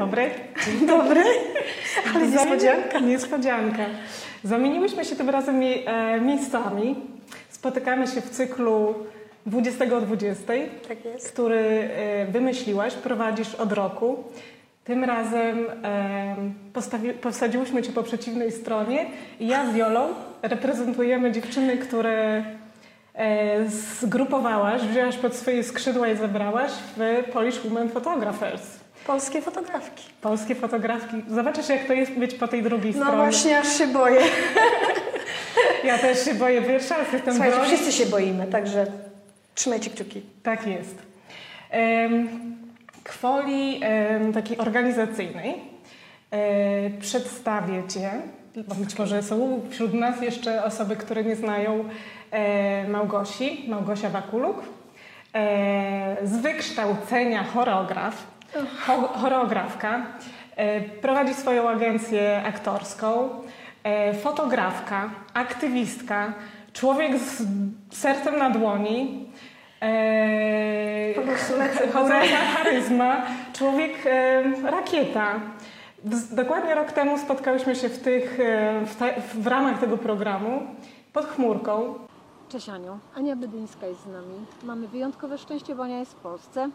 dobry. Dzień dobry. Ale niespodzianka. Niespodzianka. Zamieniłyśmy się tym razem e, miejscami. Spotykamy się w cyklu 20 o 20, Tak który e, wymyśliłaś, prowadzisz od roku. Tym razem e, postawi- posadziłyśmy Cię po przeciwnej stronie ja z Jolą reprezentujemy dziewczyny, które zgrupowałaś, wzięłaś pod swoje skrzydła i zebrałaś w Polish Women Photographers. Polskie fotografki. Polskie fotografki. Zobaczysz, jak to jest być po tej drugiej No stronie. właśnie, aż się boję. Ja też się boję pierwszy raz, jestem Słuchajcie, broni. wszyscy się boimy, także trzymajcie kciuki. Tak jest. Kwoli takiej organizacyjnej e, przedstawię Cię, bo być może są wśród nas jeszcze osoby, które nie znają e, Małgosi, Małgosia Wakuluk. E, z wykształcenia choreograf, cho, choreografka, e, prowadzi swoją agencję aktorską, e, fotografka, aktywistka, człowiek z sercem na dłoni, e, górę. charyzma, człowiek rakieta. Dokładnie rok temu spotkałyśmy się w, tych, w, te, w ramach tego programu pod chmurką. Cześć Aniu, Ania Bydyńska jest z nami. Mamy wyjątkowe szczęście, bo Ania jest w Polsce.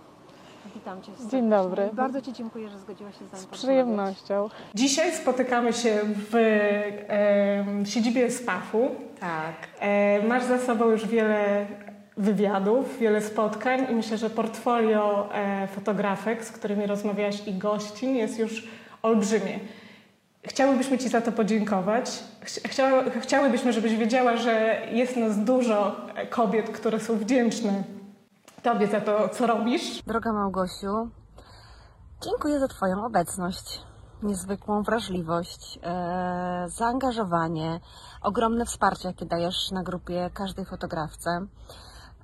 Witam Cię serdecznie. Dzień dobry. Bardzo Ci dziękuję, że zgodziłaś się z nami Z przyjemnością. Dzisiaj spotykamy się w e, siedzibie SPAF-u. Tak. E, masz za sobą już wiele wywiadów, wiele spotkań i myślę, że portfolio e, fotografek, z którymi rozmawiałaś i gościń jest już olbrzymie. Chciałybyśmy Ci za to podziękować. Chci- Chciała, chciałybyśmy, żebyś wiedziała, że jest nas dużo e, kobiet, które są wdzięczne Tobie za to, co robisz. Droga Małgosiu, dziękuję za Twoją obecność, niezwykłą wrażliwość, e, zaangażowanie, ogromne wsparcie, jakie dajesz na grupie każdej fotografce.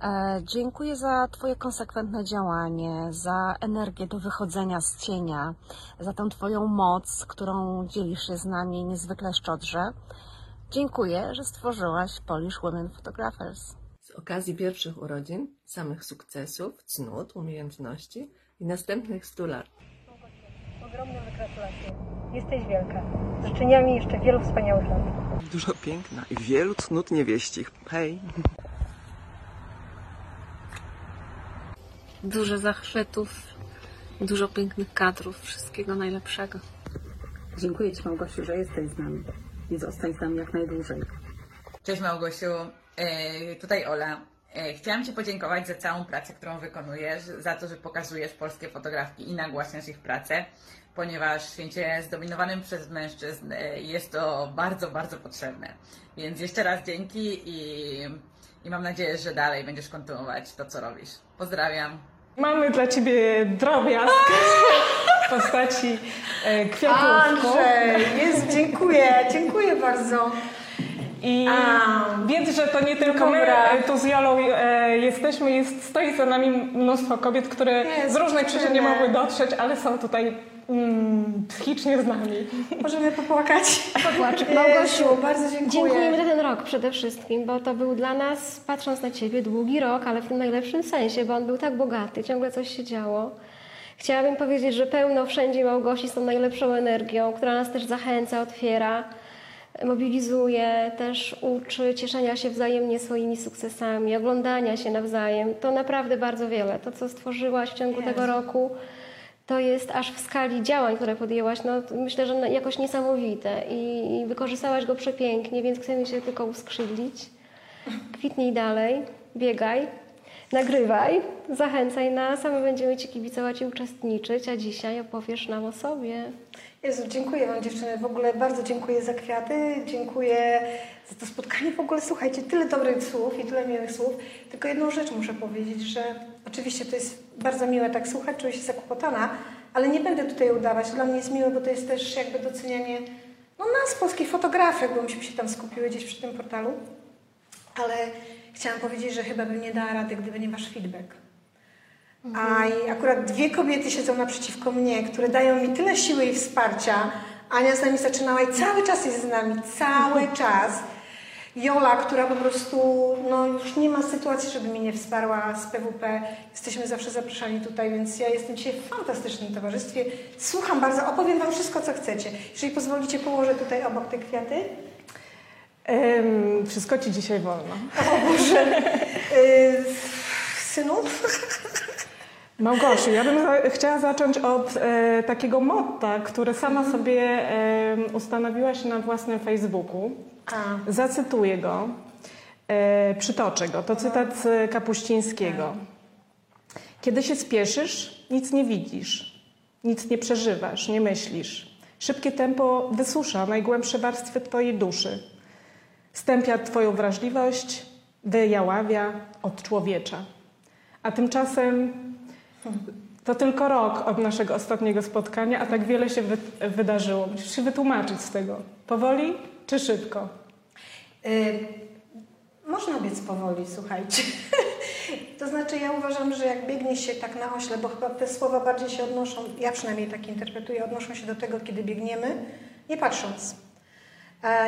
E, dziękuję za Twoje konsekwentne działanie, za energię do wychodzenia z cienia, za tą Twoją moc, którą dzielisz się z nami niezwykle szczodrze. Dziękuję, że stworzyłaś Polish Women Photographers. Z okazji pierwszych urodzin, samych sukcesów, cnót, umiejętności i następnych 100 lat. Ogromne gratulacje. Jesteś wielka. Z życzeniami jeszcze wielu wspaniałych lat. Dużo piękna i wielu cnót niewieścich. Hej! Dużo zachwytów, dużo pięknych kadrów, wszystkiego najlepszego. Dziękuję Ci Małgosiu, że jesteś z nami i zostań z nami jak najdłużej. Cześć Małgosiu, tutaj Ola. E, Chciałam Ci podziękować za całą pracę, którą wykonujesz, za to, że pokazujesz polskie fotografki i nagłaśniasz ich pracę, ponieważ w świecie zdominowanym przez mężczyzn e, jest to bardzo, bardzo potrzebne. Więc jeszcze raz dzięki i, i mam nadzieję, że dalej będziesz kontynuować to, co robisz. Pozdrawiam. Mamy dla Ciebie drobiazg w postaci e, kwiatówków. Andrzej, jest, dziękuję, dziękuję bardzo. I A. wiedz, że to nie tylko my tu z Jolą e, jesteśmy, jest, stoi za nami mnóstwo kobiet, które Jest, z różnych przyczyn nie mogły dotrzeć, ale są tutaj mm, psychicznie z nami. Możemy popłakać. Popłacz. Małgosiu, bardzo dziękuję. Dziękujemy za ten rok przede wszystkim, bo to był dla nas, patrząc na Ciebie, długi rok, ale w tym najlepszym sensie, bo on był tak bogaty, ciągle coś się działo. Chciałabym powiedzieć, że pełno wszędzie Małgosi z tą najlepszą energią, która nas też zachęca, otwiera, mobilizuje, też uczy cieszenia się wzajemnie swoimi sukcesami, oglądania się nawzajem. To naprawdę bardzo wiele. To, co stworzyłaś w ciągu tego roku, to jest aż w skali działań, które podjęłaś, no myślę, że jakoś niesamowite i, i wykorzystałaś go przepięknie, więc chcemy się tylko uskrzydlić. Kwitnij dalej, biegaj, nagrywaj, zachęcaj nas, a my będziemy Ci kibicować i uczestniczyć, a dzisiaj opowiesz nam o sobie. Jezu, dziękuję Wam dziewczyny. W ogóle bardzo dziękuję za kwiaty, dziękuję za to spotkanie. W ogóle słuchajcie, tyle dobrych słów i tyle miłych słów. Tylko jedną rzecz muszę powiedzieć, że oczywiście to jest bardzo miłe tak słuchać, czuję się zakłopotana, ale nie będę tutaj udawać. Dla mnie jest miłe, bo to jest też jakby docenianie no, nas, polskich fotografek, bo myśmy się tam skupiły gdzieś przy tym portalu. Ale chciałam powiedzieć, że chyba bym nie dała rady, gdyby nie Wasz feedback. A i akurat dwie kobiety siedzą naprzeciwko mnie, które dają mi tyle siły i wsparcia. Ania z nami zaczynała i cały czas jest z nami, cały czas. Jola, która po prostu no, już nie ma sytuacji, żeby mnie nie wsparła z PWP. Jesteśmy zawsze zapraszani tutaj, więc ja jestem dzisiaj w fantastycznym towarzystwie. Słucham bardzo, opowiem Wam wszystko, co chcecie. Jeżeli pozwolicie, położę tutaj obok te kwiaty. Em, wszystko ci dzisiaj wolno. O Boże. Y, synu? Małgosiu, ja bym za- chciała zacząć od e, takiego motta, które sama sobie e, ustanowiłaś na własnym Facebooku. A. Zacytuję go, e, przytoczę go. To cytat z Kapuścińskiego. Kiedy się spieszysz, nic nie widzisz, nic nie przeżywasz, nie myślisz. Szybkie tempo wysusza najgłębsze warstwy twojej duszy. Stępia twoją wrażliwość, wyjaławia, odczłowiecza. A tymczasem to tylko rok od naszego ostatniego spotkania, a tak wiele się wy wydarzyło. Musisz się wytłumaczyć z tego. Powoli czy szybko? Y, można biec powoli, słuchajcie. to znaczy ja uważam, że jak biegnie się tak na ośle, bo chyba te słowa bardziej się odnoszą, ja przynajmniej tak interpretuję, odnoszą się do tego, kiedy biegniemy, nie patrząc,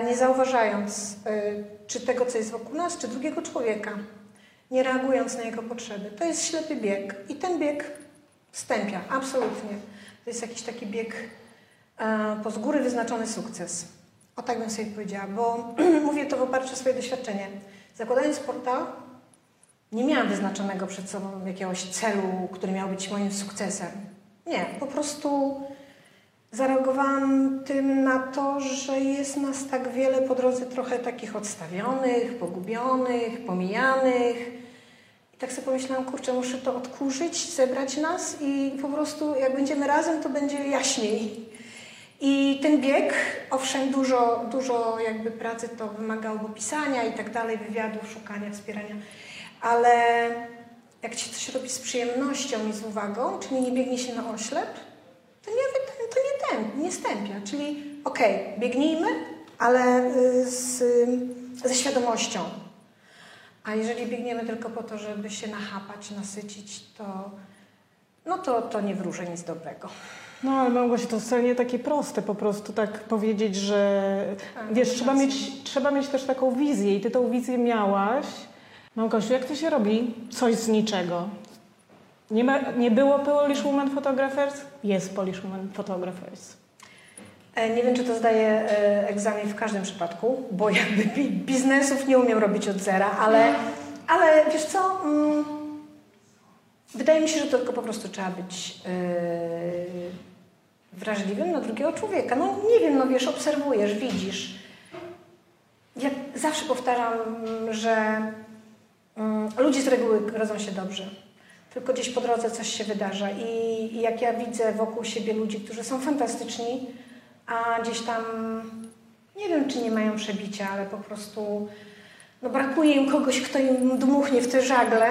nie zauważając y, czy tego, co jest wokół nas, czy drugiego człowieka, nie reagując na jego potrzeby. To jest ślepy bieg i ten bieg stępia, absolutnie. To jest jakiś taki bieg e, po z góry wyznaczony sukces. O tak bym sobie powiedziała, bo mówię to w oparciu o swoje doświadczenie. Zakładając portal, nie miałam wyznaczonego przed sobą jakiegoś celu, który miał być moim sukcesem. Nie, po prostu zareagowałam tym na to, że jest nas tak wiele po drodze trochę takich odstawionych, pogubionych, pomijanych. I tak sobie pomyślałam, kurczę, muszę to odkurzyć, zebrać nas i po prostu jak będziemy razem, to będzie jaśniej. I ten bieg, owszem, dużo, dużo jakby pracy to wymagało, pisania i tak dalej, wywiadów, szukania, wspierania, ale jak się coś robi z przyjemnością i z uwagą, czyli nie biegnie się na oślep, to nie, to nie, tęp, nie stępia. Czyli okej, biegnijmy, ale y, z, y, ze świadomością. A jeżeli biegniemy tylko po to, żeby się nachapać, nasycić, to, no to, to nie wróży nic dobrego. No ale Małgosiu, to wcale nie takie proste po prostu tak powiedzieć, że Tak, wiesz, trzeba mieć, trzeba mieć też taką wizję i ty tą wizję miałaś. Małgosiu, jak to się robi? Coś z niczego. Nie, ma, nie było Polish Woman Photographers? Jest Polish Woman Photographers. E, Nie wiem, czy to zdaje e, egzamin w każdym przypadku, bo jakby bi- biznesów nie umiem robić od zera, ale, ale wiesz co? Mm, wydaje mi się, że to tylko po prostu trzeba być e, wrażliwym na drugiego człowieka. No nie wiem, no wiesz, obserwujesz, widzisz. Ja zawsze powtarzam, że mm, ludzie z reguły rodzą się dobrze. Tylko gdzieś po drodze coś się wydarza i, jak ja widzę wokół siebie ludzi, którzy są fantastyczni, a gdzieś tam nie wiem, czy nie mają przebicia, ale po prostu no brakuje im kogoś, kto im dmuchnie w te żagle,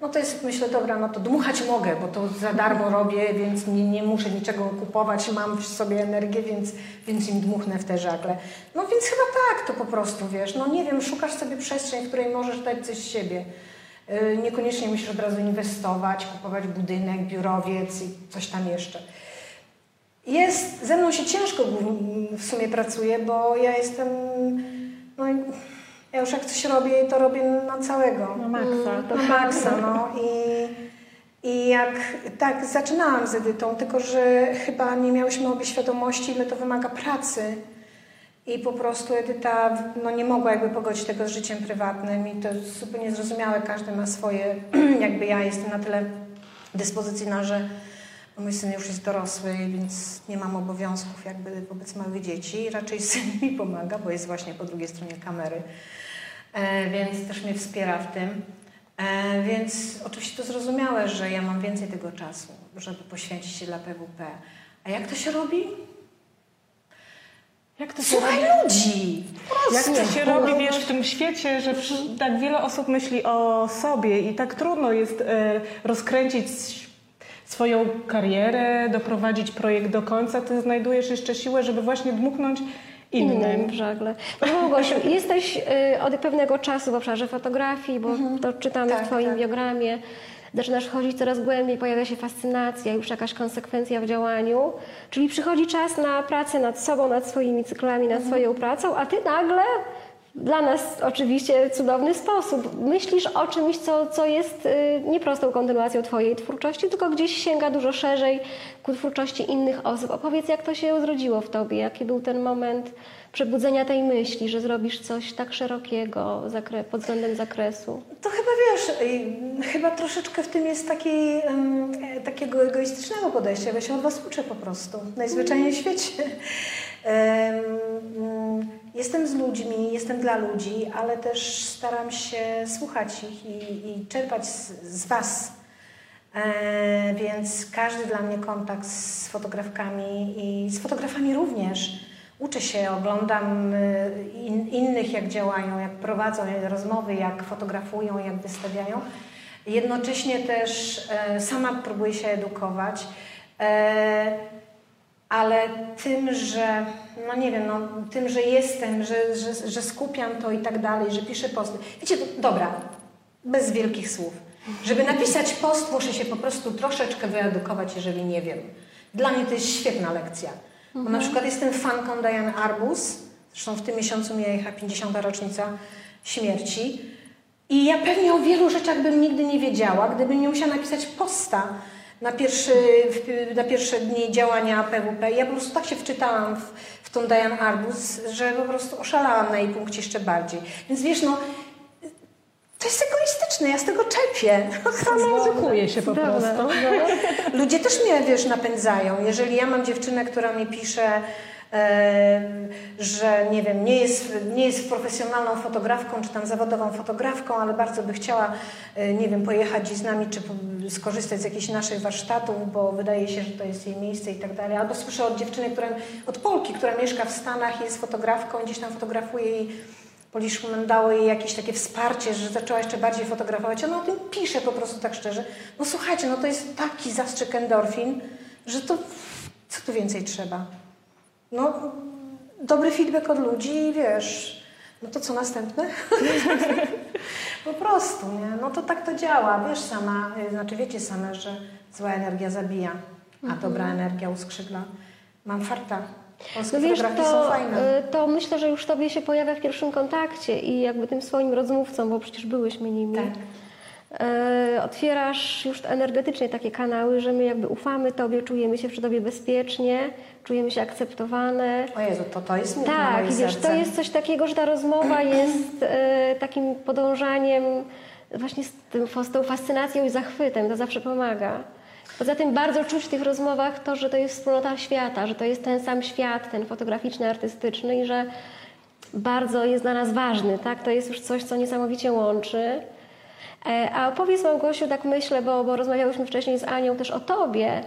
no to jest, myślę, dobra, no to dmuchać mogę, bo to za darmo robię, więc nie, nie muszę niczego kupować, mam w sobie energię, więc, więc im dmuchnę w te żagle. No więc chyba tak to po prostu, wiesz, no nie wiem, szukasz sobie przestrzeń, w której możesz dać coś z siebie. Yy, Niekoniecznie musisz od razu inwestować, kupować budynek, biurowiec i coś tam jeszcze. Jest, ze mną się ciężko w sumie pracuje, bo ja jestem, no ja już jak coś robię, to robię na całego. Na maksa. Na maksa, no i, i jak tak zaczynałam z Edytą, tylko że chyba nie miałyśmy obie świadomości, ile to wymaga pracy. I po prostu Edyta no, nie mogła jakby pogodzić tego z życiem prywatnym i to jest zupełnie zrozumiałe, każdy ma swoje, jakby ja jestem na tyle dyspozycyjna, że mój syn już jest dorosły, więc nie mam obowiązków jakby wobec małych dzieci. Raczej syn mi pomaga, bo jest właśnie po drugiej stronie kamery, e, więc też mnie wspiera w tym. E, więc oczywiście to zrozumiałe, że ja mam więcej tego czasu, żeby poświęcić się dla PWP. A jak to się robi? Jak to się Słuchaj robi? ludzi! Jak to się robi, wiesz, w tym świecie, że tak wiele osób myśli o sobie i tak trudno jest e, rozkręcić swoją karierę, doprowadzić projekt do końca, ty znajdujesz jeszcze siłę, żeby właśnie dmuchnąć innym innym. w żagle. Małgosiu, jesteś y, od pewnego czasu w obszarze fotografii, bo to czytamy Tak, w Twoim tak. biogramie. Zaczynasz chodzić coraz głębiej, pojawia się fascynacja, już jakaś konsekwencja w działaniu. Czyli przychodzi czas na pracę nad sobą, nad swoimi cyklami, nad swoją pracą, a Ty nagle dla nas oczywiście cudowny sposób. Myślisz o czymś, co, co jest y, nie prostą kontynuacją Twojej twórczości, tylko gdzieś sięga dużo szerzej ku twórczości innych osób. Opowiedz, jak to się zrodziło w Tobie, jaki był ten moment przebudzenia tej myśli, że zrobisz coś tak szerokiego pod względem zakresu. To chyba wiesz, chyba troszeczkę w tym jest takiej, em, e, takiego egoistycznego podejścia, bo się od Was uczę po prostu, najzwyczajniej w świecie. Em, Jestem z ludźmi, jestem dla ludzi, ale też staram się słuchać ich i, i czerpać z, z Was. E, więc każdy dla mnie kontakt z fotografkami i z fotografami również. Uczę się, oglądam y, in, innych, jak działają, jak prowadzą rozmowy, jak fotografują, jak wystawiają. Jednocześnie też e, sama próbuję się edukować, e, ale tym, że, no nie wiem, no, tym, że jestem, że, że, że skupiam to i tak dalej, że piszę posty. Wiecie, dobra, bez wielkich słów. Żeby napisać post, muszę się po prostu troszeczkę wyedukować, jeżeli nie wiem. Dla mnie to jest świetna lekcja. Bo na przykład jestem fanką Diane Arbus, zresztą w tym miesiącu mija jej 50. rocznica śmierci. I ja pewnie o wielu rzeczach bym nigdy nie wiedziała, gdybym nie musiała napisać posta na, pierwszy, na pierwsze dni działania PWP. Ja po prostu tak się wczytałam w, w tą Diane Arbus, że po prostu oszalałam na jej punkcie jeszcze bardziej. Więc wiesz, no, to jest egoistyczne, ja z tego czerpię. Samoedukuje się po prostu. Ludzie też mnie, wiesz, napędzają. Jeżeli ja mam dziewczynę, która mi pisze, że nie wiem, nie jest, nie jest profesjonalną fotografką, czy tam zawodową fotografką, ale bardzo by chciała, e, nie wiem, pojechać z nami, czy skorzystać z jakichś naszych warsztatów, bo wydaje się, że to jest jej miejsce i tak dalej. Albo słyszę od dziewczyny, która, od Polki, która mieszka w Stanach i jest fotografką, gdzieś tam fotografuje i Poliszman dało jej jakieś takie wsparcie, że zaczęła jeszcze bardziej fotografować. Ona o tym pisze po prostu tak szczerze. No słuchajcie, no to jest taki zastrzyk endorfin, że to co tu więcej trzeba? No dobry feedback od ludzi i wiesz, no to co następne? po prostu, nie? No to tak to działa. Wiesz sama, y, znaczy wiecie same, że zła energia zabija, a dobra energia uskrzydla. Mam farta. Polskie No wiesz, to, y, to myślę, że już Tobie się pojawia w pierwszym kontakcie i jakby tym swoim rozmówcą, bo przecież byłyśmy nimi. Tak. y, Otwierasz już energetycznie takie kanały, że my jakby ufamy Tobie, czujemy się przy Tobie bezpiecznie, czujemy się akceptowane. O Jezu, to to jest Tak, i wiesz, to serce. jest coś takiego, że ta rozmowa jest e, takim podążaniem właśnie z, tym, z tą fascynacją i zachwytem, to zawsze pomaga. Poza tym bardzo czuć w tych rozmowach to, że to jest wspólnota świata, że to jest ten sam świat, ten fotograficzny, artystyczny i że bardzo jest dla nas ważny, tak? To jest już coś, co niesamowicie łączy. E, A opowiedz Małgosiu, tak myślę, bo, bo rozmawiałyśmy wcześniej z Anią też o Tobie,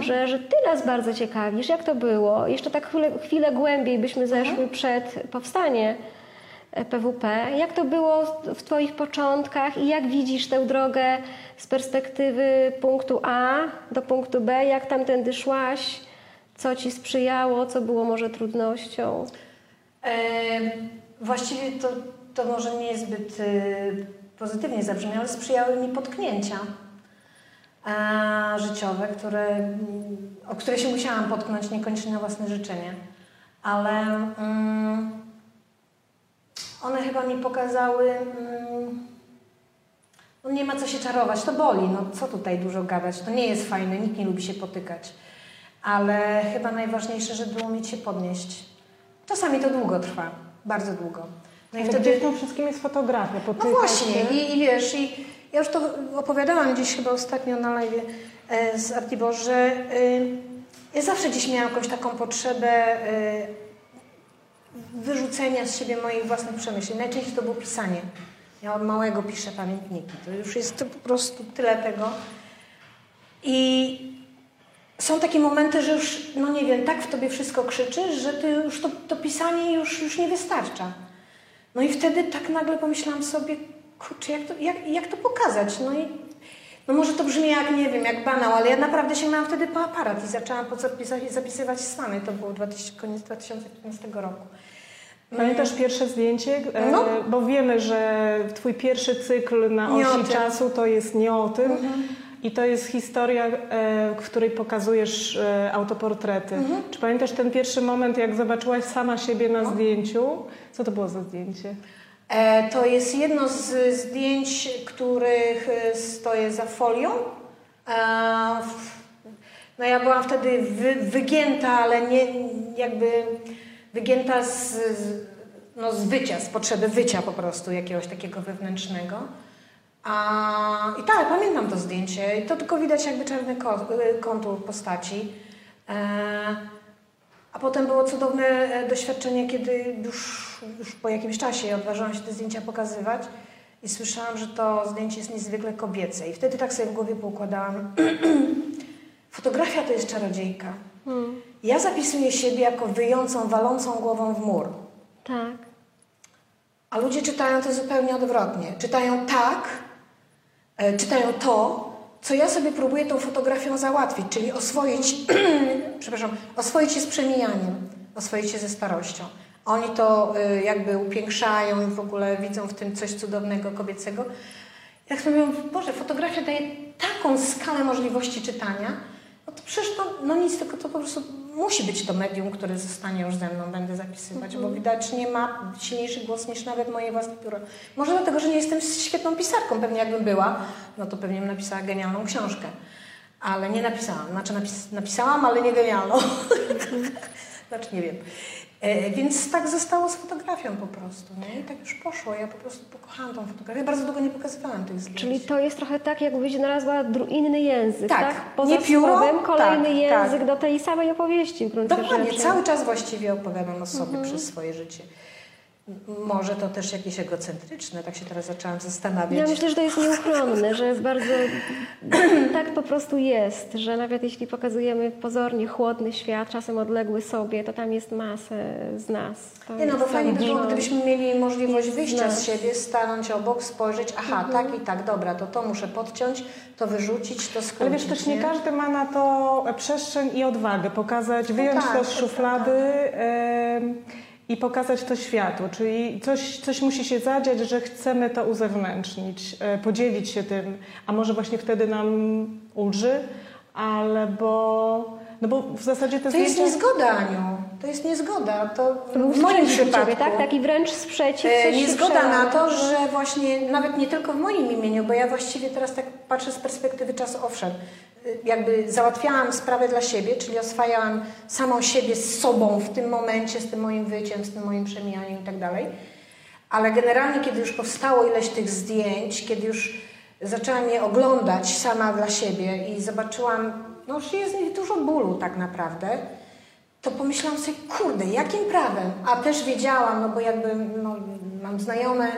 że, że Ty nas bardzo ciekawisz, jak to było. Jeszcze tak chwilę, chwilę głębiej byśmy zeszły przed powstanie PWP. Jak to było w Twoich początkach i jak widzisz tę drogę z perspektywy punktu A do punktu B? Jak tamtędy szłaś? Co Ci sprzyjało? Co było może trudnością? E, właściwie to, to może nie zbyt e, pozytywnie zabrzmi, ale sprzyjały mi potknięcia e, życiowe, które, o które się musiałam potknąć niekoniecznie na własne życzenie. Ale mm, one chyba mi pokazały, mm, no nie ma co się czarować, to boli, no co tutaj dużo gadać, to nie jest fajne, nikt nie lubi się potykać. Ale chyba najważniejsze, żeby umieć się podnieść. Czasami to długo trwa, bardzo długo. No i Ale wtedy... tym wszystkim jest fotografia? No właśnie, i, i wiesz, i ja już to opowiadałam gdzieś chyba ostatnio na live e, z Artibor, że y, ja zawsze gdzieś miałam jakąś taką potrzebę y, wyrzucenia z siebie moich własnych przemyśleń. Najczęściej to było pisanie. Ja od małego piszę pamiętniki. To już jest to po prostu tyle tego. I są takie momenty, że już, no nie wiem, tak w tobie wszystko krzyczy, że ty już to, to pisanie już, już nie wystarcza. No i wtedy tak nagle pomyślałam sobie, kurczę, jak to, jak, jak to pokazać? No i no może to brzmi jak, nie wiem, jak banał, ale ja naprawdę sięgnęłam wtedy po aparat i zaczęłam po zapisać, zapisywać stany. To było 20, koniec 2015 roku. Pamiętasz pierwsze zdjęcie? E, No. Bo wiemy, że twój pierwszy cykl na osi czasu to jest nie o tym. I to jest historia, e, w której pokazujesz e, autoportrety. Mhm. Czy pamiętasz ten pierwszy moment, jak zobaczyłaś sama siebie No. na zdjęciu? Co to było za zdjęcie? E, To jest jedno z zdjęć, których stoję za folią. E, No ja byłam wtedy wy, wygięta, ale nie jakby wygięta z, no z wycia, z potrzeby wycia po prostu jakiegoś takiego wewnętrznego. A, I tak, pamiętam to zdjęcie. To tylko widać jakby czarny ko- kontur postaci. E, a potem było cudowne e, doświadczenie, kiedy już, już po jakimś czasie odważyłam się te zdjęcia pokazywać i słyszałam, że to zdjęcie jest niezwykle kobiece. I wtedy tak sobie w głowie poukładałam. Fotografia to jest czarodziejka. Ja zapisuję siebie jako wyjącą, walącą głową w mur. Tak. A ludzie czytają to zupełnie odwrotnie. Czytają tak, e, czytają to, co ja sobie próbuję tą fotografią załatwić, czyli oswoić, przepraszam, oswoić się z przemijaniem, oswoić się ze starością. Oni to e, jakby upiększają i w ogóle widzą w tym coś cudownego, kobiecego. Jak sobie mówią, Boże, fotografia daje taką skalę możliwości czytania, no to przecież to, no nic, tylko to po prostu musi być to medium, które zostanie już ze mną, będę zapisywać, bo widać, nie ma silniejszy głos niż nawet moje własne pióro. Może dlatego, że nie jestem świetną pisarką, pewnie jakbym była, no to pewnie bym napisała genialną książkę. Ale nie napisałam, znaczy napis, napisałam, ale nie genialną. znaczy nie wiem. E, więc tak zostało z fotografią po prostu, nie? I tak już poszło. Ja po prostu pokochałam tą fotografię. Bardzo długo nie pokazywałam tych zdjęć. Czyli to jest trochę tak, jakbyś znalazła inny język, Tak. tak? Poza Nie pióro, słowem, kolejny tak, język tak. do tej samej opowieści w Dokładnie, rzeczy. cały czas właściwie opowiadam o sobie przez swoje życie. Może to też jakieś egocentryczne, tak się teraz zaczęłam zastanawiać. Ja myślę, że to jest nieuchronne, że bardzo tak po prostu jest, że nawet jeśli pokazujemy pozornie chłodny świat, czasem odległy sobie, to tam jest masę z nas. To Nie no, jest bo fajnie by było, gdybyśmy mieli możliwość Jest wyjścia nas. z siebie, stanąć obok, spojrzeć, aha, tak i tak, dobra, to to muszę podciąć, to wyrzucić, to skrócić. Ale wiesz, też nie każdy ma na to przestrzeń i odwagę pokazać, wyjąć tak, to z tak, szuflady em, i pokazać to światu. Czyli coś, coś musi się zadziać, że chcemy to uzewnętrznić, e, podzielić się tym, a może właśnie wtedy nam ulży, albo... No bo w zasadzie te To jest zdjęcia... niezgoda, Aniu. To jest niezgoda. To To w moim przypadku. ciebie, tak? Taki wręcz sprzeciw. E, Niezgoda na to, że właśnie nawet nie tylko w moim imieniu, bo ja właściwie teraz tak patrzę z perspektywy czasu, owszem, jakby załatwiałam sprawę dla siebie, czyli oswajałam samą siebie z sobą w tym momencie, z tym moim wyciem, z tym moim przemijaniem i tak dalej. Ale generalnie, kiedy już powstało ileś tych zdjęć, kiedy już zaczęłam je oglądać sama dla siebie i zobaczyłam, no, że jest w nich dużo bólu tak naprawdę, to pomyślałam sobie, kurde, jakim prawem? A też wiedziałam, no bo jakby no, mam znajome,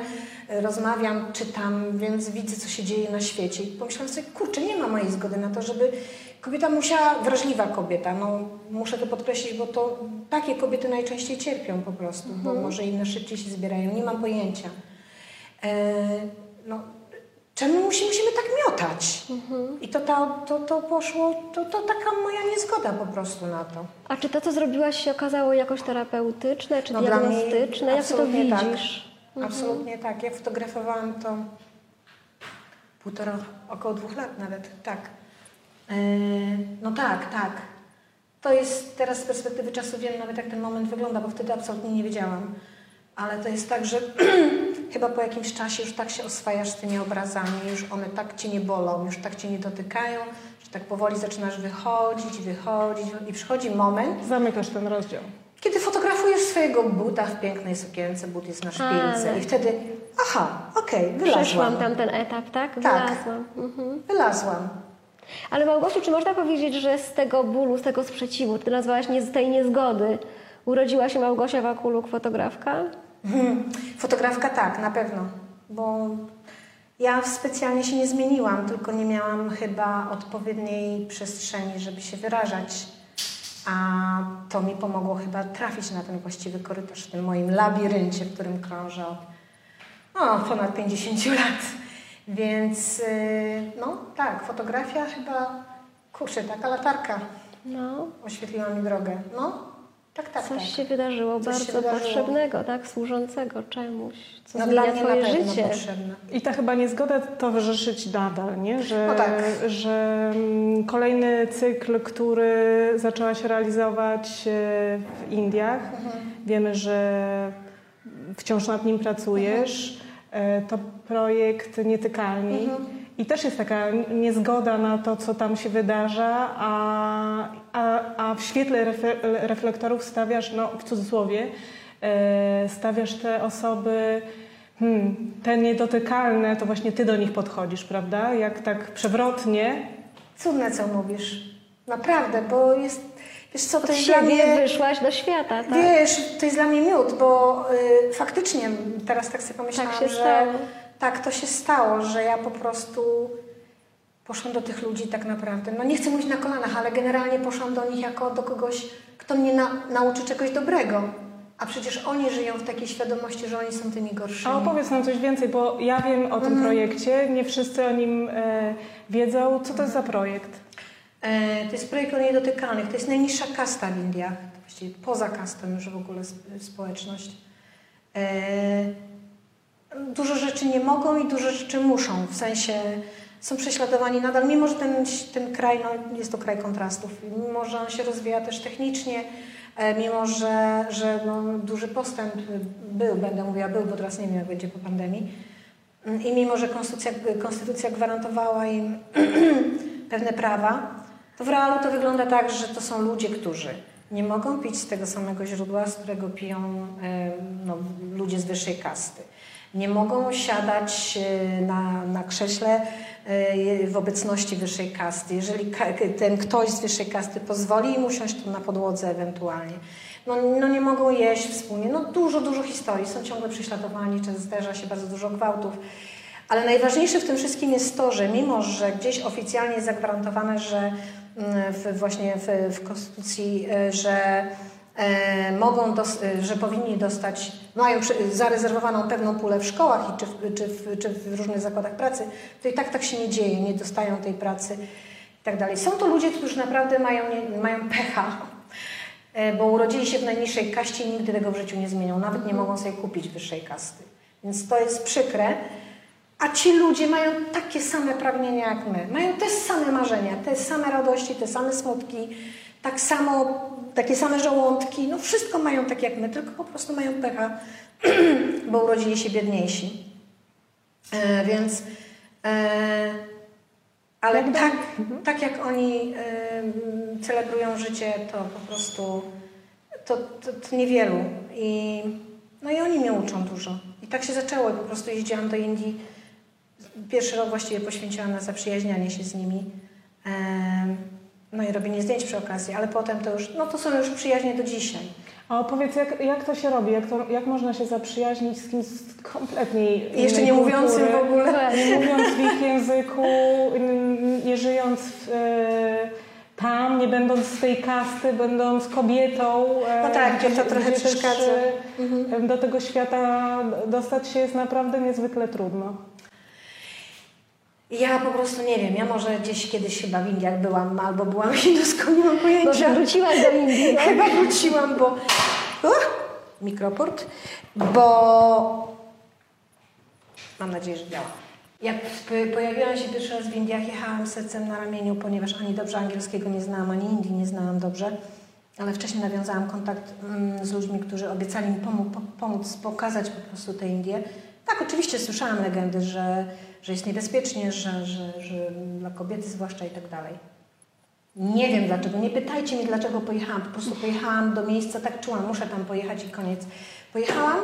rozmawiam, czytam, więc widzę, co się dzieje na świecie. I pomyślałam sobie, kurczę, nie ma mojej zgody na to, żeby kobieta musiała, wrażliwa kobieta, no muszę to podkreślić, bo to takie kobiety najczęściej cierpią po prostu, bo może inne szybciej się zbierają, nie mam pojęcia. E, no, czemu musi, musimy tak miotać? I to, ta, to, to poszło, to, to taka moja niezgoda po prostu na to. A czy to, co zrobiłaś, się okazało jakoś terapeutyczne, czy No, diagnostyczne? Jak to absolutnie tak. Widzisz? Absolutnie tak. Ja fotografowałam to półtora, około dwóch lat nawet, tak. E, no tak, tak. To jest teraz z perspektywy czasu wiem nawet jak ten moment wygląda, bo wtedy absolutnie nie wiedziałam. Ale to jest tak, że chyba po jakimś czasie już tak się oswajasz z tymi obrazami, już one tak cię nie bolą, już tak cię nie dotykają, że tak powoli zaczynasz wychodzić, wychodzić i przychodzi moment, Zamykasz ten rozdział. kiedy fotografujesz swojego buta w pięknej sukience, but jest na szpilce Ale- i wtedy, aha, okej, wylazłam. Przeszłam tam ten etap, tak? Wylazłam. Mhm. Wylazłam. Ale Małgosiu, czy można powiedzieć, że z tego bólu, z tego sprzeciwu, ty nazwałaś nie, z tej niezgody, urodziła się Małgosia Wakuluk, fotografka? Hmm. Fotografka tak, na pewno, bo ja specjalnie się nie zmieniłam, tylko nie miałam chyba odpowiedniej przestrzeni, żeby się wyrażać. A to mi pomogło chyba trafić na ten właściwy korytarz w tym moim labiryncie, w którym krążę od o, ponad 50 lat. Więc yy, no tak, fotografia chyba, kurczę, taka latarka No. oświetliła mi drogę. No, Tak, tak, Coś tak. się wydarzyło Coś się bardzo wydarzyło. potrzebnego, tak? Służącego czemuś, co No, dla zmienia twoje życie. potrzebne. I ta chyba niezgoda towarzyszyć nadal, nie? Że, No tak. że mm, kolejny cykl, który zaczęłaś realizować e, w Indiach, wiemy, że wciąż nad nim pracujesz. E, To projekt Nietykalni. I też jest taka niezgoda na to, co tam się wydarza, a, a, a w świetle reflektorów stawiasz, no w cudzysłowie, e, stawiasz te osoby, hmm, te niedotykalne, to właśnie ty do nich podchodzisz, prawda? Jak tak przewrotnie. Cudne, co mówisz. Naprawdę, bo jest... Wiesz co, to Od jest dla mnie... wyszłaś do świata, tak? Wiesz, to jest dla mnie miód, bo y, faktycznie teraz tak sobie pomyślałam, Tak się że stało. Tak to się stało, że ja po prostu poszłam do tych ludzi tak naprawdę. No nie chcę mówić na kolanach, ale generalnie poszłam do nich jako do kogoś, kto mnie na, nauczy czegoś dobrego. A przecież oni żyją w takiej świadomości, że oni są tymi gorszymi. A opowiedz nam coś więcej, bo ja wiem o tym projekcie, nie wszyscy o nim e, wiedzą. Co to jest za projekt? E, To jest projekt o niedotykalnych. To jest najniższa kasta w Indiach. Właściwie poza kastą już w ogóle sp- społeczność. E, Dużo rzeczy nie mogą i dużo rzeczy muszą. W sensie są prześladowani nadal, mimo że ten, ten kraj, no, jest to kraj kontrastów. Mimo, że on się rozwija też technicznie, e, mimo, że, że no, duży postęp był, będę mówiła był, bo teraz nie wiem jak będzie po pandemii. I mimo, że konstytucja, konstytucja gwarantowała im pewne prawa, to w realu to wygląda tak, że to są ludzie, którzy nie mogą pić z tego samego źródła, z którego piją e, no, ludzie z wyższej kasty. Nie mogą siadać e, na, na krześle e, w obecności wyższej kasty. Jeżeli ten ktoś z wyższej kasty pozwoli im usiąść to na podłodze ewentualnie. No, no nie mogą jeść wspólnie. No dużo, dużo historii. Są ciągle prześladowani, czy zdarza się bardzo dużo gwałtów. Ale najważniejsze w tym wszystkim jest to, że mimo, że gdzieś oficjalnie jest zagwarantowane, że mm, w, właśnie w, w Konstytucji, e, że mogą, dos, e, że powinni dostać, mają zarezerwowaną pewną pulę w szkołach i czy, w, czy, w, czy w różnych zakładach pracy, to i tak tak się nie dzieje, nie dostają tej pracy i tak dalej. Są to ludzie, którzy naprawdę mają, mają pecha, e, bo urodzili się w najniższej kaście i nigdy tego w życiu nie zmienią, nawet nie mogą sobie kupić wyższej kasty. Więc to jest przykre. A ci ludzie mają takie same pragnienia jak my. Mają te same marzenia, te same radości, te same smutki, tak samo, takie same żołądki. No wszystko mają tak jak my, tylko po prostu mają pecha, bo urodzili się biedniejsi. E, więc, e, ale tak, tak jak oni e, celebrują życie, to po prostu to, to, to niewielu. I, no i oni mnie uczą dużo. I tak się zaczęło. Po prostu jeździłam do Indii. Pierwszy rok właściwie poświęciłam na zaprzyjaźnianie się z nimi. No i robienie zdjęć przy okazji, ale potem to już, no to są już przyjaźnie do dzisiaj. A opowiedz, jak, jak to się robi? Jak, to, jak można się zaprzyjaźnić z kimś z kompletnie jeszcze nie mówiącym kultury, w ogóle. Nie mówiąc w ich języku, nie żyjąc w, e, tam, nie będąc z tej kasty, będąc kobietą. e, No tak, gdzie to trochę przeszkadza. e, Do tego świata dostać się jest naprawdę niezwykle trudno. Ja po prostu nie wiem, ja może gdzieś kiedyś chyba w Indiach byłam, albo byłam hinduską, nie mam pojęcia. Może wróciłaś do Indii, tak? Chyba wróciłam, bo... Uch, mikroport, bo... Mam nadzieję, że działa. Jak pojawiłam się pierwszy raz w Indiach, jechałam sercem na ramieniu, ponieważ ani dobrze angielskiego nie znałam, ani Indii nie znałam dobrze. Ale wcześniej nawiązałam kontakt mm, z ludźmi, którzy obiecali mi pomóc, pomóc pokazać po prostu te Indie. Tak, oczywiście słyszałam legendy, że, że jest niebezpiecznie, że, że, że dla kobiety zwłaszcza i tak dalej. Nie wiem dlaczego, nie pytajcie mnie dlaczego pojechałam, po prostu pojechałam do miejsca, tak czułam, muszę tam pojechać i koniec. Pojechałam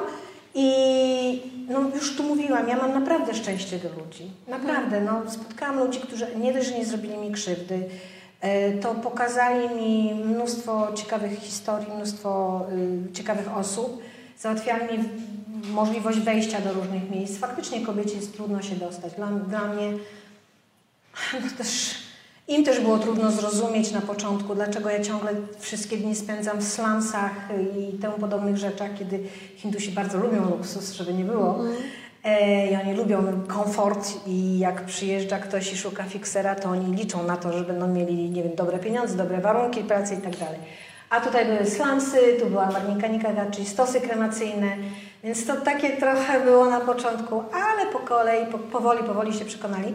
i no już tu mówiłam, ja mam naprawdę szczęście do ludzi. Naprawdę, no spotkałam ludzi, którzy nie dość, że nie zrobili mi krzywdy, e, to pokazali mi mnóstwo ciekawych historii, mnóstwo y, ciekawych osób, załatwiali mi możliwość wejścia do różnych miejsc. Faktycznie kobiecie jest trudno się dostać. Dla, dla mnie no też, im też było trudno zrozumieć na początku, dlaczego ja ciągle wszystkie dni spędzam w slumsach i temu podobnych rzeczach, kiedy Hindusi bardzo lubią luksus, żeby nie było. E, I oni lubią komfort i jak przyjeżdża ktoś i szuka fiksera, to oni liczą na to, że będą mieli, nie wiem, dobre pieniądze, dobre warunki pracy i tak dalej. A tutaj były slumsy, tu była Marnika Nikaga, czyli stosy kremacyjne, więc to takie trochę było na początku, ale po kolei, po, powoli, powoli się przekonali.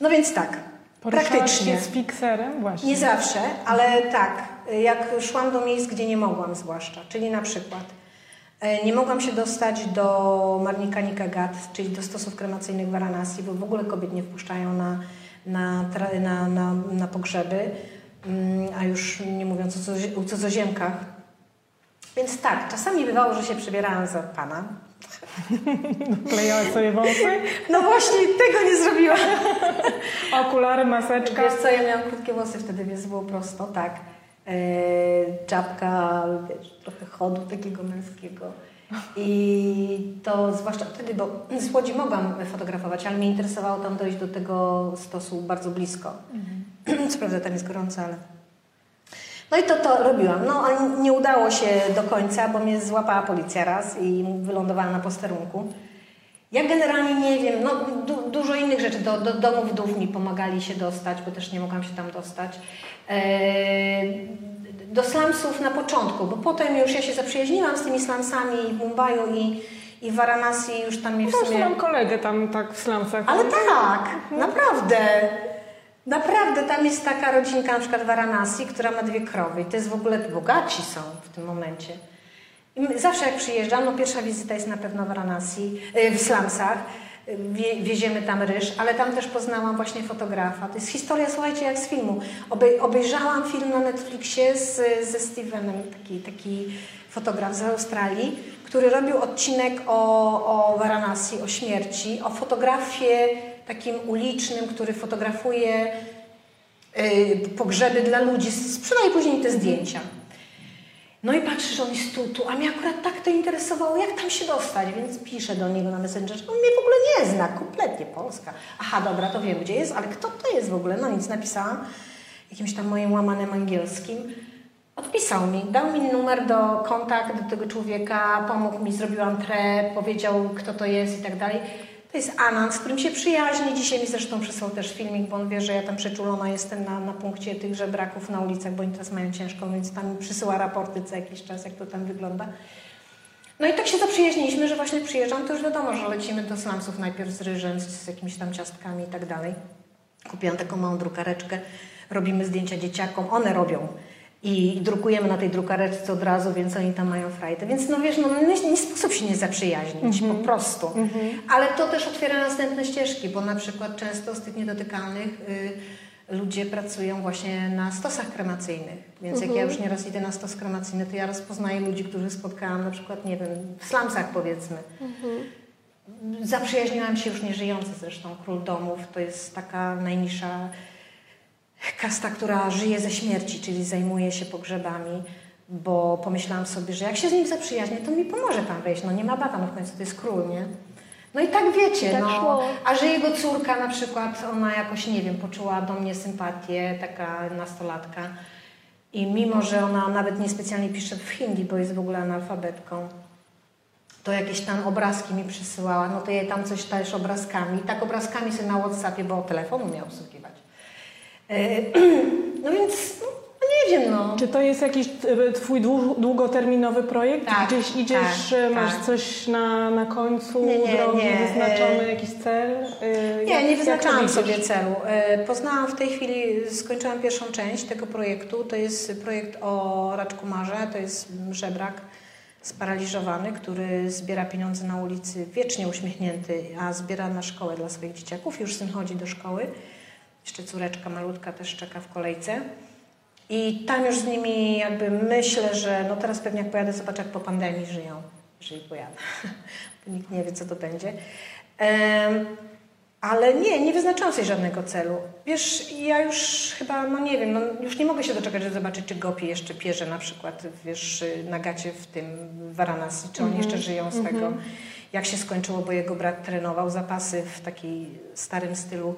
No więc tak, Poruszałaś praktycznie. się z fikserem? Właśnie. Nie zawsze, ale tak, jak szłam do miejsc, gdzie nie mogłam zwłaszcza, czyli na przykład e, nie mogłam się dostać do Marnika Nikagat, czyli do stosów kremacyjnych w Varanasi, bo w ogóle kobiet nie wpuszczają na, na, na, na, na pogrzeby, Mm, a już nie mówiąc o cudzoziemkach. Więc tak, czasami bywało, że się przebierałam za pana. Klejałaś sobie włosy? No właśnie, tego nie zrobiłam. Okulary, maseczka. Wiesz co, ja miałam krótkie włosy wtedy, więc było prosto, tak. E, czapka, wiesz, trochę chodu takiego męskiego. I to zwłaszcza wtedy, bo z Łodzi mogłam fotografować, ale mnie interesowało tam dojść do tego stosu bardzo blisko. Co prawda tam jest gorąco, ale... No i to, to robiłam. No, nie udało się do końca, bo mnie złapała policja raz i wylądowałam na posterunku. Ja generalnie nie wiem, no du, dużo innych rzeczy. Do, do domów wdów mi pomagali się dostać, bo też nie mogłam się tam dostać. Eee, do slumsów na początku, bo potem już ja się zaprzyjaźniłam z tymi slumsami w Mumbaiu i, i w Varanasi już tam mnie w sumie... mam kolegę tam tak w slumsach. Ale tak, naprawdę. Naprawdę, tam jest taka rodzinka na przykład Varanasi, która ma dwie krowy i to jest w ogóle, bogaci są w tym momencie. I zawsze jak przyjeżdżam, no pierwsza wizyta jest na pewno w Varanasi, y, w slumsach, Wie, wieziemy tam ryż, ale tam też poznałam właśnie fotografa. To jest historia, słuchajcie, jak z filmu. Obej, obejrzałam film na Netflixie z, ze Stevenem, taki, taki fotograf z Australii, który robił odcinek o, o Varanasi, o śmierci, o fotografie takim ulicznym, który fotografuje y, pogrzeby dla ludzi, sprzedaje później te zdjęcia. No i patrzę, że on jest tu, tu, a mnie akurat tak to interesowało, jak tam się dostać, więc piszę do niego na Messengerze. On mnie w ogóle nie zna, kompletnie Polska. Aha, dobra, to wiem, gdzie jest, ale kto to jest w ogóle? No nic, napisałam jakimś tam moim łamanym angielskim. Odpisał mi, dał mi numer do kontakt do tego człowieka, pomógł mi, zrobiłam tre, powiedział, kto to jest i tak dalej. To jest Anand, z którym się przyjaźni. Dzisiaj mi zresztą przysłał też filmik, bo on wie, że ja tam przeczulona jestem na, na punkcie tych żebraków na ulicach, bo oni teraz mają ciężko, więc tam mi przysyła raporty co jakiś czas, jak to tam wygląda. No i tak się zaprzyjaźniliśmy, że właśnie przyjeżdżam, to już wiadomo, że lecimy do slumsów najpierw z ryżem, z, z jakimiś tam ciastkami i tak dalej. Kupiłam taką małą drukareczkę, robimy zdjęcia dzieciakom, one robią. I drukujemy na tej drukareczce od razu, więc oni tam mają frajdę. Więc no wiesz, no nie, nie sposób się nie zaprzyjaźnić, po prostu. Ale to też otwiera następne ścieżki, bo na przykład często z tych niedotykalnych y, ludzie pracują właśnie na stosach kremacyjnych. Więc jak ja już nieraz idę na stos kremacyjny, to ja rozpoznaję ludzi, których spotkałam na przykład, nie wiem, w slumsach powiedzmy. Zaprzyjaźniłam się już nieżyjący zresztą, król domów. To jest taka najniższa kasta, która żyje ze śmierci, czyli zajmuje się pogrzebami, bo pomyślałam sobie, że jak się z nim zaprzyjaźnię, to mi pomoże tam wejść. No nie ma bata, no w końcu to jest król, nie? No i tak wiecie, Tak no. szło. A że jego córka na przykład, ona jakoś, nie wiem, poczuła do mnie sympatię, taka nastolatka. I mimo, że ona nawet niespecjalnie pisze w hindi, bo jest w ogóle analfabetką, to jakieś tam obrazki mi przysyłała, no to jej tam coś też obrazkami. Tak obrazkami sobie na Whatsappie, bo telefon umie obsługiwać. E, No więc, no, nie wiem, no. Czy to jest jakiś e, twój dłu- długoterminowy projekt? Tak, Gdzieś idziesz, tak, e, masz tak. coś na, na końcu Nie, nie, drogi nie, wyznaczony, jakiś cel? Nie, jak- nie wyznaczałam sobie celu. Poznałam w tej chwili, skończyłam pierwszą część tego projektu. To jest projekt o Raczkumarze, to jest żebrak sparaliżowany, który zbiera pieniądze na ulicy, wiecznie uśmiechnięty, a zbiera na szkołę dla swoich dzieciaków. Już syn chodzi do szkoły. Jeszcze córeczka malutka też czeka w kolejce. I tam już z nimi jakby myślę, że no teraz pewnie jak pojadę, zobaczę jak po pandemii żyją, jeżeli pojadę. Bo nikt nie wie, co to będzie. Em, ale nie, nie wyznaczałam sobie żadnego celu. Wiesz, ja już chyba, no nie wiem, no już nie mogę się doczekać, żeby zobaczyć, czy Gopi jeszcze pierze na przykład, wiesz, na gacie w tym Varanasi, czy oni jeszcze żyją z tego, jak się skończyło, bo jego brat trenował zapasy w takim starym stylu,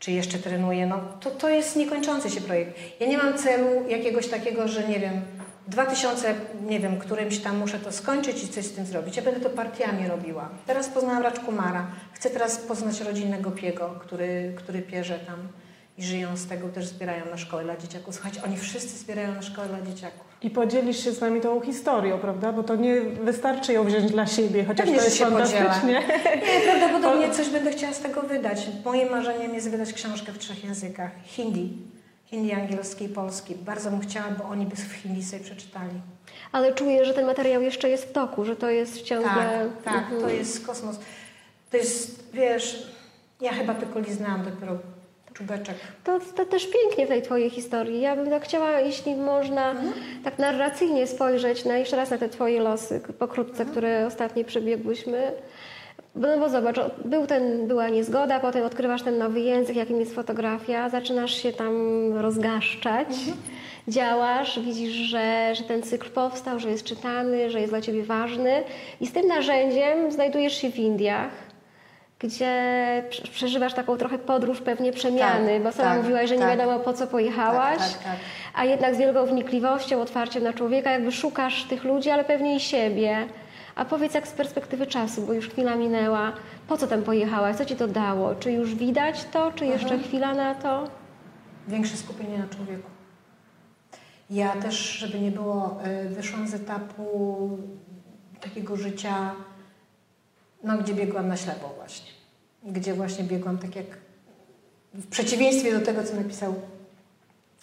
czy jeszcze trenuje, no to, to jest niekończący się projekt. Ja nie mam celu jakiegoś takiego, że nie wiem, 2000, nie wiem, którymś tam muszę to skończyć i coś z tym zrobić. Ja będę to partiami robiła. Teraz poznałam Raczkumara. Chcę teraz poznać rodzinę Gopiego, który, który pierze tam i żyją z tego, też zbierają na szkołę dla dzieciaków. Słuchajcie, oni wszyscy zbierają na szkołę dla dzieciaków. I podzielisz się z nami tą historią, prawda? Bo to nie wystarczy ją wziąć dla siebie, chociaż Pewnie, to jest się podzielę. fantastycznie. Nie, prawdopodobnie coś będę chciała z tego wydać. Moim marzeniem jest wydać książkę w trzech językach. Hindi. Hindi, angielski i polski. Bardzo bym chciała, bo oni by w hindi sobie przeczytali. Ale czuję, że ten materiał jeszcze jest w toku, że to jest ciągle... Tak, tak, Mhm. to jest kosmos. To jest, wiesz, ja chyba tylko liznęłam dopiero czubeczek. To, to też pięknie w tej Twojej historii. Ja bym tak chciała, jeśli można, tak narracyjnie spojrzeć na jeszcze raz na te Twoje losy, pokrótce, które ostatnio przebiegłyśmy. No bo zobacz, był ten, była niezgoda, potem odkrywasz ten nowy język, jakim jest fotografia, zaczynasz się tam rozgaszczać, działasz, widzisz, że, że ten cykl powstał, że jest czytany, że jest dla Ciebie ważny i z tym narzędziem znajdujesz się w Indiach gdzie prze- przeżywasz taką trochę podróż pewnie przemiany, Tak, bo sama tak, mówiłaś, że nie tak. wiadomo po co pojechałaś, Tak, tak, tak. a jednak z wielką wnikliwością, otwarciem na człowieka jakby szukasz tych ludzi, ale pewnie i siebie. A powiedz jak z perspektywy czasu, bo już chwila minęła, po co tam pojechałaś, co ci to dało? Czy już widać to, czy jeszcze Mhm. chwila na to? Większe skupienie na człowieku. Ja też, żeby nie było, y, wyszłam z etapu takiego życia, no gdzie biegłam na ślepo właśnie. Gdzie właśnie biegłam tak jak w przeciwieństwie do tego, co napisał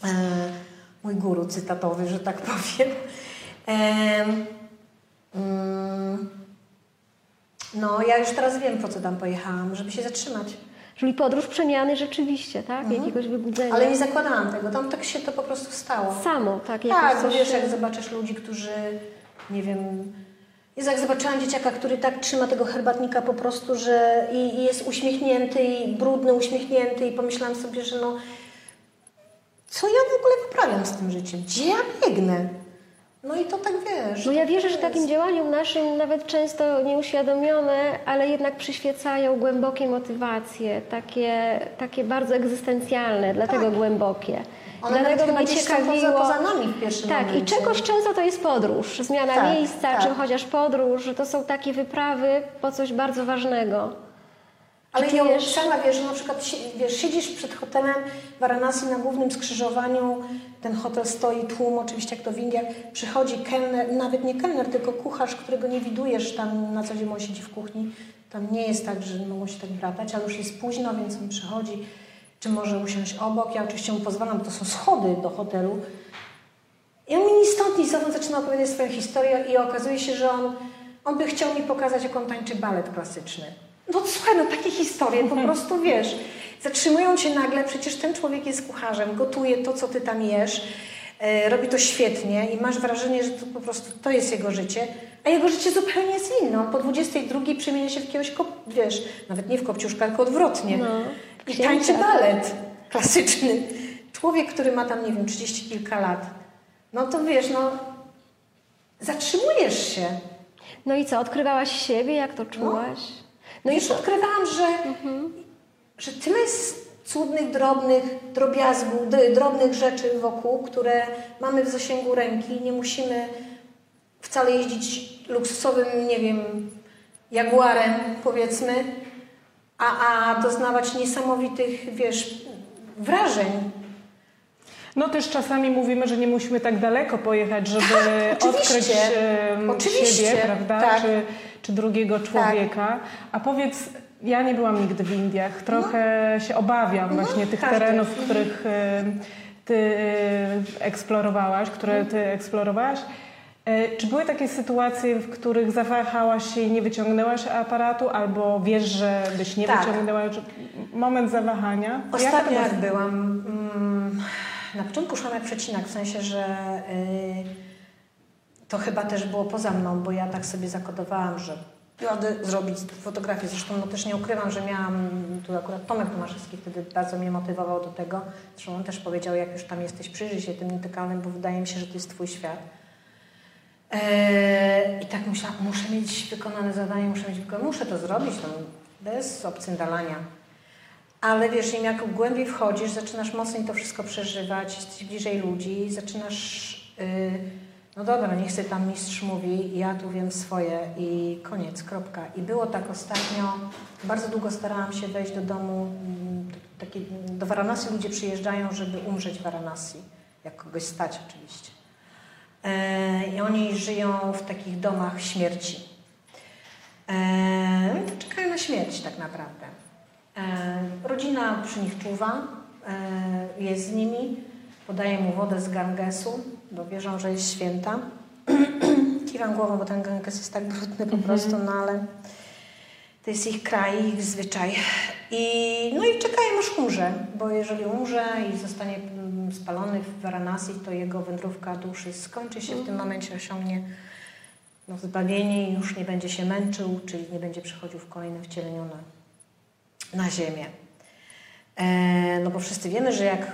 e, mój guru cytatowy, że tak powiem. Em, mm, no, ja już teraz wiem, po co tam pojechałam, żeby się zatrzymać. Czyli podróż przemiany rzeczywiście, tak? Jakiegoś wybudzenia. Mhm. Ale nie zakładałam tego, tam tak się to po prostu stało. Samo, tak? Tak, wiesz, się- jak zobaczysz ludzi, którzy, nie wiem... Jest jak zobaczyłam dzieciaka, który tak trzyma tego herbatnika po prostu, że i, i jest uśmiechnięty, i brudny, uśmiechnięty i pomyślałam sobie, że no... Co ja w ogóle wyprawiam z tym życiem? Gdzie ja biegnę? No i to tak wiesz. No ja wierzę, że takim działaniom naszym, nawet często nieuświadomione, ale jednak przyświecają głębokie motywacje, takie, takie bardzo egzystencjalne, dlatego głębokie. One Dlatego chyba ciekawiło... poza, poza nami w pierwszym Tak, momencie. i czegoś często to jest podróż, zmiana Tak, miejsca, tak. czy chociaż podróż, że to są takie wyprawy po coś bardzo ważnego. Ale ją czujesz- sama wiesz, że na przykład wiesz, siedzisz przed hotelem w Varanasi na głównym skrzyżowaniu, ten hotel stoi, tłum, oczywiście jak to w Indiach, przychodzi kelner, nawet nie kelner, tylko kucharz, którego nie widujesz tam na co dzień, on siedzi w kuchni. Tam nie jest tak, że mogą się tak bratać, ale już jest późno, więc on przychodzi, czy może usiąść obok. Ja oczywiście mu pozwalam, bo to są schody do hotelu. I on mi ni stąd, ni zowąd zaczyna opowiadać swoją historię i okazuje się, że on, on by chciał mi pokazać, jak on tańczy balet klasyczny. No słuchaj, no takie historie po prostu, wiesz, zatrzymują cię nagle, przecież ten człowiek jest kucharzem, gotuje to, co ty tam jesz, e, robi to świetnie i masz wrażenie, że to po prostu to jest jego życie, a jego życie zupełnie jest inne. On po 22 przemienia się w jakiegoś, wiesz, nawet nie w kopciuszka, tylko odwrotnie. No, I tańczy balet klasyczny. Człowiek, który ma tam, nie wiem, 30 kilka lat. No to wiesz, no zatrzymujesz się. No i co, odkrywałaś siebie, jak to czułaś? No i już co? odkrywałam, że, że tyle jest cudnych, drobnych drobiazgów, drobnych rzeczy wokół, które mamy w zasięgu ręki. Nie musimy wcale jeździć luksusowym, nie wiem, jaguarem, powiedzmy, a, a doznawać niesamowitych, wiesz, wrażeń. No też czasami mówimy, że nie musimy tak daleko pojechać, żeby Tak, oczywiście. odkryć Oczywiście, siebie, prawda? tak. Czy, czy drugiego człowieka. A powiedz, ja nie byłam nigdy w Indiach, trochę się obawiam właśnie tych No. każdy. terenów, których em, ty eksplorowałaś, które Mhm. ty eksplorowałaś. E, Czy były takie sytuacje, w których zawahałaś się i nie wyciągnęłaś aparatu, albo wiesz, że byś nie Tak. wyciągnęła? Moment zawahania? Ostatnio jak była byłam, mm, na początku szłam jak przecinak, w sensie, że y, to chyba też było poza mną, bo ja tak sobie zakodowałam, że jadę zrobić fotografię. Zresztą no też nie ukrywam, że miałam, tu akurat Tomek Tomaszewski wtedy bardzo mnie motywował do tego. Zresztą on też powiedział, jak już tam jesteś, przyjrzyj się tym nietykalnym, bo wydaje mi się, że to jest twój świat. Eee, I tak myślałam, muszę mieć wykonane zadanie, muszę mieć muszę to zrobić, no, bez obcyndalania. Ale wiesz, im jak głębiej wchodzisz, zaczynasz mocniej to wszystko przeżywać, jesteś bliżej ludzi, zaczynasz, yy, no dobra, niech sobie tam mistrz mówi, ja tu wiem swoje i koniec, kropka. I było tak ostatnio, bardzo długo starałam się wejść do domu, mm, taki, do Varanasi ludzie przyjeżdżają, żeby umrzeć w Varanasi, jak kogoś stać oczywiście. E, I oni żyją w takich domach śmierci. E, czekają na śmierć tak naprawdę. E, rodzina przy nich czuwa, jest z nimi, podaje mu wodę z Gangesu, bo wierzą, że jest święta. Kiwam głową, bo ten Ganges jest tak brudny po prostu, no ale to jest ich kraj, ich zwyczaj. I, no i czekają aż umrze, bo jeżeli umrze i zostanie spalony w Varanasi, to jego wędrówka duszy skończy się, w tym momencie osiągnie no, zbawienie i już nie będzie się męczył, czyli nie będzie przychodził w kolejnym wcieleniu na, na ziemię. E, no bo wszyscy wiemy, że jak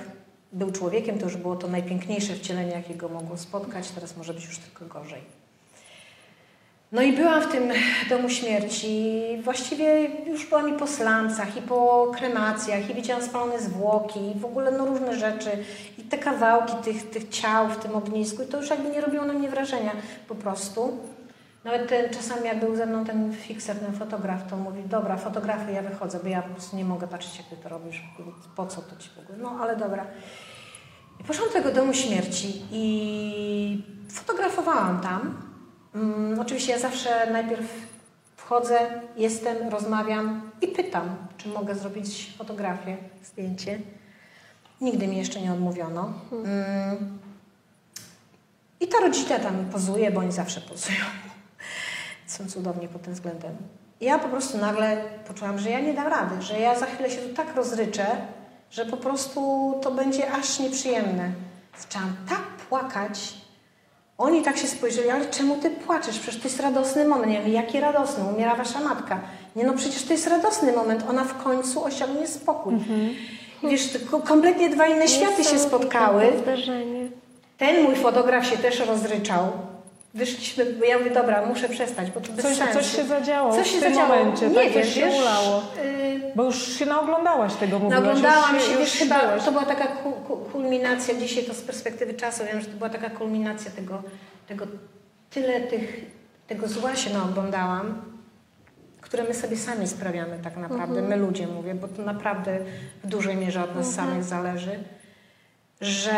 był człowiekiem, to już było to najpiękniejsze wcielenie, jakiego mogło spotkać, teraz może być już tylko gorzej. No i byłam w tym domu śmierci. Właściwie już byłam i po slancach, i po kremacjach, i widziałam spalone zwłoki, i w ogóle no różne rzeczy. I te kawałki tych, tych ciał w tym ognisku. I to już jakby nie robiło na mnie wrażenia po prostu. Nawet ten, czasami jak był ze mną ten fixer, ten fotograf, to mówi, dobra, fotografy, ja wychodzę, bo ja po prostu nie mogę patrzeć, jak ty to robisz. Po co to ci w ogóle? No, ale dobra. I poszłam do tego domu śmierci i fotografowałam tam. Mm, oczywiście ja zawsze najpierw wchodzę, jestem, rozmawiam i pytam, czy mogę zrobić fotografię, zdjęcie. Nigdy mi jeszcze nie odmówiono. Mm. I ta rodzina tam pozuje, bo oni zawsze pozują. Są cudowni pod tym względem. Ja po prostu nagle poczułam, że ja nie dam rady, że ja za chwilę się tu tak rozryczę, że po prostu to będzie aż nieprzyjemne. Zaczęłam tak płakać, oni tak się spojrzeli, ale czemu ty płaczesz? Przecież to jest radosny moment. Ja mówię, jaki radosny? Umiera wasza matka. Nie no, przecież to jest radosny moment. Ona w końcu osiągnie spokój. I wiesz, kompletnie dwa inne światy się spotkały. Ten mój fotograf się też rozryczał. Wyszliśmy, bo ja mówię, dobra, muszę przestać, bo to bez Coś, sensu. coś się zadziało Coś w się tym zadziało. momencie, Nie tak? Coś się wiesz, ulało. y, Bo już się naoglądałaś tego, mówiłaś. Naoglądałam już, się, już wiesz, chyba byłaś. to była taka ku, ku, kulminacja, dzisiaj to z perspektywy czasu wiem, że to była taka kulminacja tego, tego tyle tych, tego zła się naoglądałam, które my sobie sami sprawiamy tak naprawdę, my ludzie mówię, bo to naprawdę w dużej mierze od nas samych zależy, że,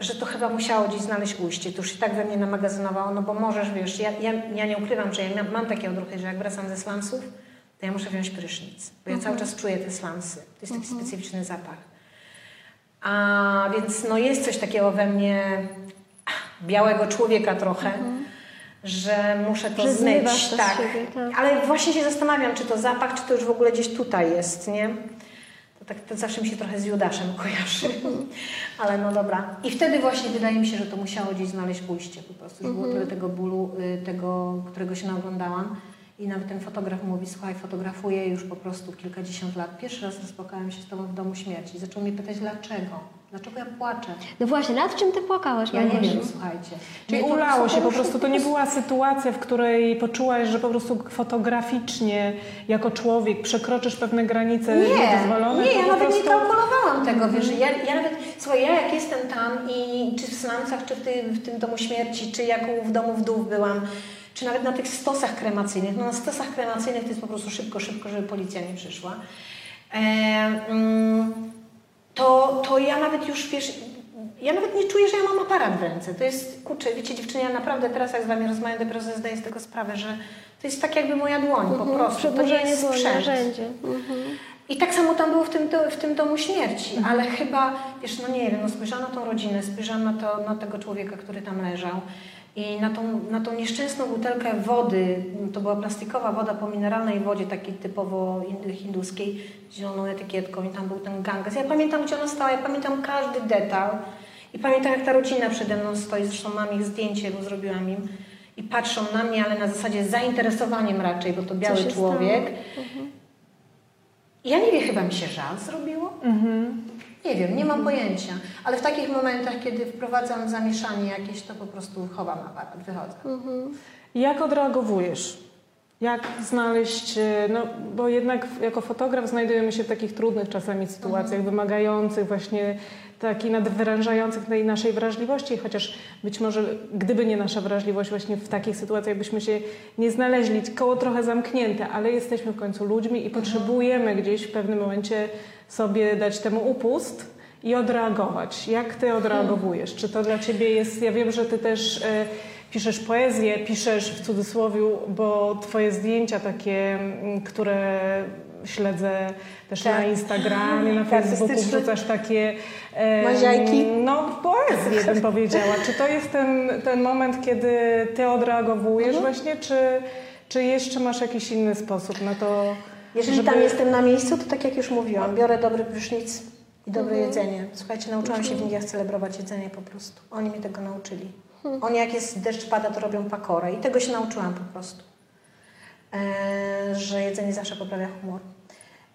że to chyba musiało gdzieś znaleźć ujście. To już i tak we mnie namagazynowało, no bo możesz, wiesz, ja, ja, ja nie ukrywam, że ja mam, takie odruchy, że jak wracam ze slumsów, to ja muszę wziąć prysznic, bo ja cały czas czuję te slumsy. To jest taki specyficzny zapach. A więc no jest coś takiego we mnie białego człowieka trochę, że muszę to Że zmyć. tak. siebie, tak. Ale właśnie się zastanawiam, czy to zapach, czy to już w ogóle gdzieś tutaj jest, nie? Tak to zawsze mi się trochę z Judaszem kojarzy. Ale no dobra. I wtedy właśnie wydaje mi się, że to musiało gdzieś znaleźć ujście po prostu. Już było tyle tego bólu, y, tego, którego się naoglądałam. I nawet ten fotograf mówi, słuchaj, fotografuję już po prostu kilkadziesiąt lat. Pierwszy raz spotkałem się z tobą w domu śmierci. Zaczął mnie pytać, dlaczego? Dlaczego ja płaczę? No właśnie, nad czym ty płakałaś? Ja nie wiem, słuchajcie. Czyli Mnie to ulało się po prostu-. To nie była sytuacja, w której poczułaś, że po prostu fotograficznie jako człowiek przekroczysz pewne granice Nie, niedozwolone. nie, ja nawet nie prostu... kalkulowałam tego, wiesz, ja, ja nawet, słuchaj, ja jak jestem tam i czy w slumsach, czy w tym, w tym domu śmierci, czy jak w domu wdów byłam, czy nawet na tych stosach kremacyjnych, no na stosach kremacyjnych to jest po prostu szybko, szybko, żeby policja nie przyszła, e, mm, to, to ja nawet już, wiesz, ja nawet nie czuję, że ja mam aparat w ręce. To jest, kurczę, wiecie dziewczyny, ja naprawdę teraz jak z Wami rozmawiam, dopiero sobie zdaję z tego sprawę, że to jest tak jakby moja dłoń po Mhm, prostu. To nie jest sprzęt. Mhm. I tak samo tam było w tym, w tym domu śmierci, Mhm. ale chyba, wiesz, no nie wiem, no spojrzałam na tą rodzinę, spojrzałam na, to, na tego człowieka, który tam leżał i na tą, na tą nieszczęsną butelkę wody, to była plastikowa woda po mineralnej wodzie, takiej typowo hindu- hinduskiej, zieloną etykietką i tam był ten ganges. Ja pamiętam, gdzie ona stała, ja pamiętam każdy detal i pamiętam, jak ta rodzina przede mną stoi, zresztą mam ich zdjęcie, bo zrobiłam im i patrzą na mnie, ale na zasadzie zainteresowaniem raczej, bo to biały człowiek. Mhm. Ja nie wiem, chyba mi się żal zrobiło. Mhm. Nie wiem, nie mam pojęcia. Ale w takich momentach, kiedy wprowadzam zamieszanie jakieś, to po prostu chowam aparat, wychodzę. Mhm. Jak odreagowujesz? Jak znaleźć, e, no bo jednak jako fotograf znajdujemy się w takich trudnych czasami sytuacjach, wymagających właśnie takich nadwyrężających tej naszej wrażliwości, chociaż być może gdyby nie nasza wrażliwość właśnie w takich sytuacjach byśmy się nie znaleźli, koło trochę zamknięte, ale jesteśmy w końcu ludźmi i potrzebujemy gdzieś w pewnym momencie sobie dać temu upust i odreagować. Jak ty odreagowujesz? Czy to dla ciebie jest, ja wiem, że ty też e, piszesz poezję, piszesz w cudzysłowie, bo twoje zdjęcia takie, m, które śledzę też Tak. na Instagramie, na Tak, Facebooku, wrzucasz takie em, Maziajki. no poezję bym powiedziała. Czy to jest ten, ten moment, kiedy ty odreagowujesz Mhm. właśnie, czy, czy jeszcze masz jakiś inny sposób na to, Jeżeli żeby... tam jestem na miejscu, to tak jak już mówiłam, biorę dobry prysznic i dobre jedzenie. Słuchajcie, nauczyłam się w Indiach celebrować jedzenie po prostu. Oni mnie tego nauczyli. Oni jak jest deszcz pada, to robią pakorę i tego się nauczyłam po prostu. E, że jedzenie zawsze poprawia humor.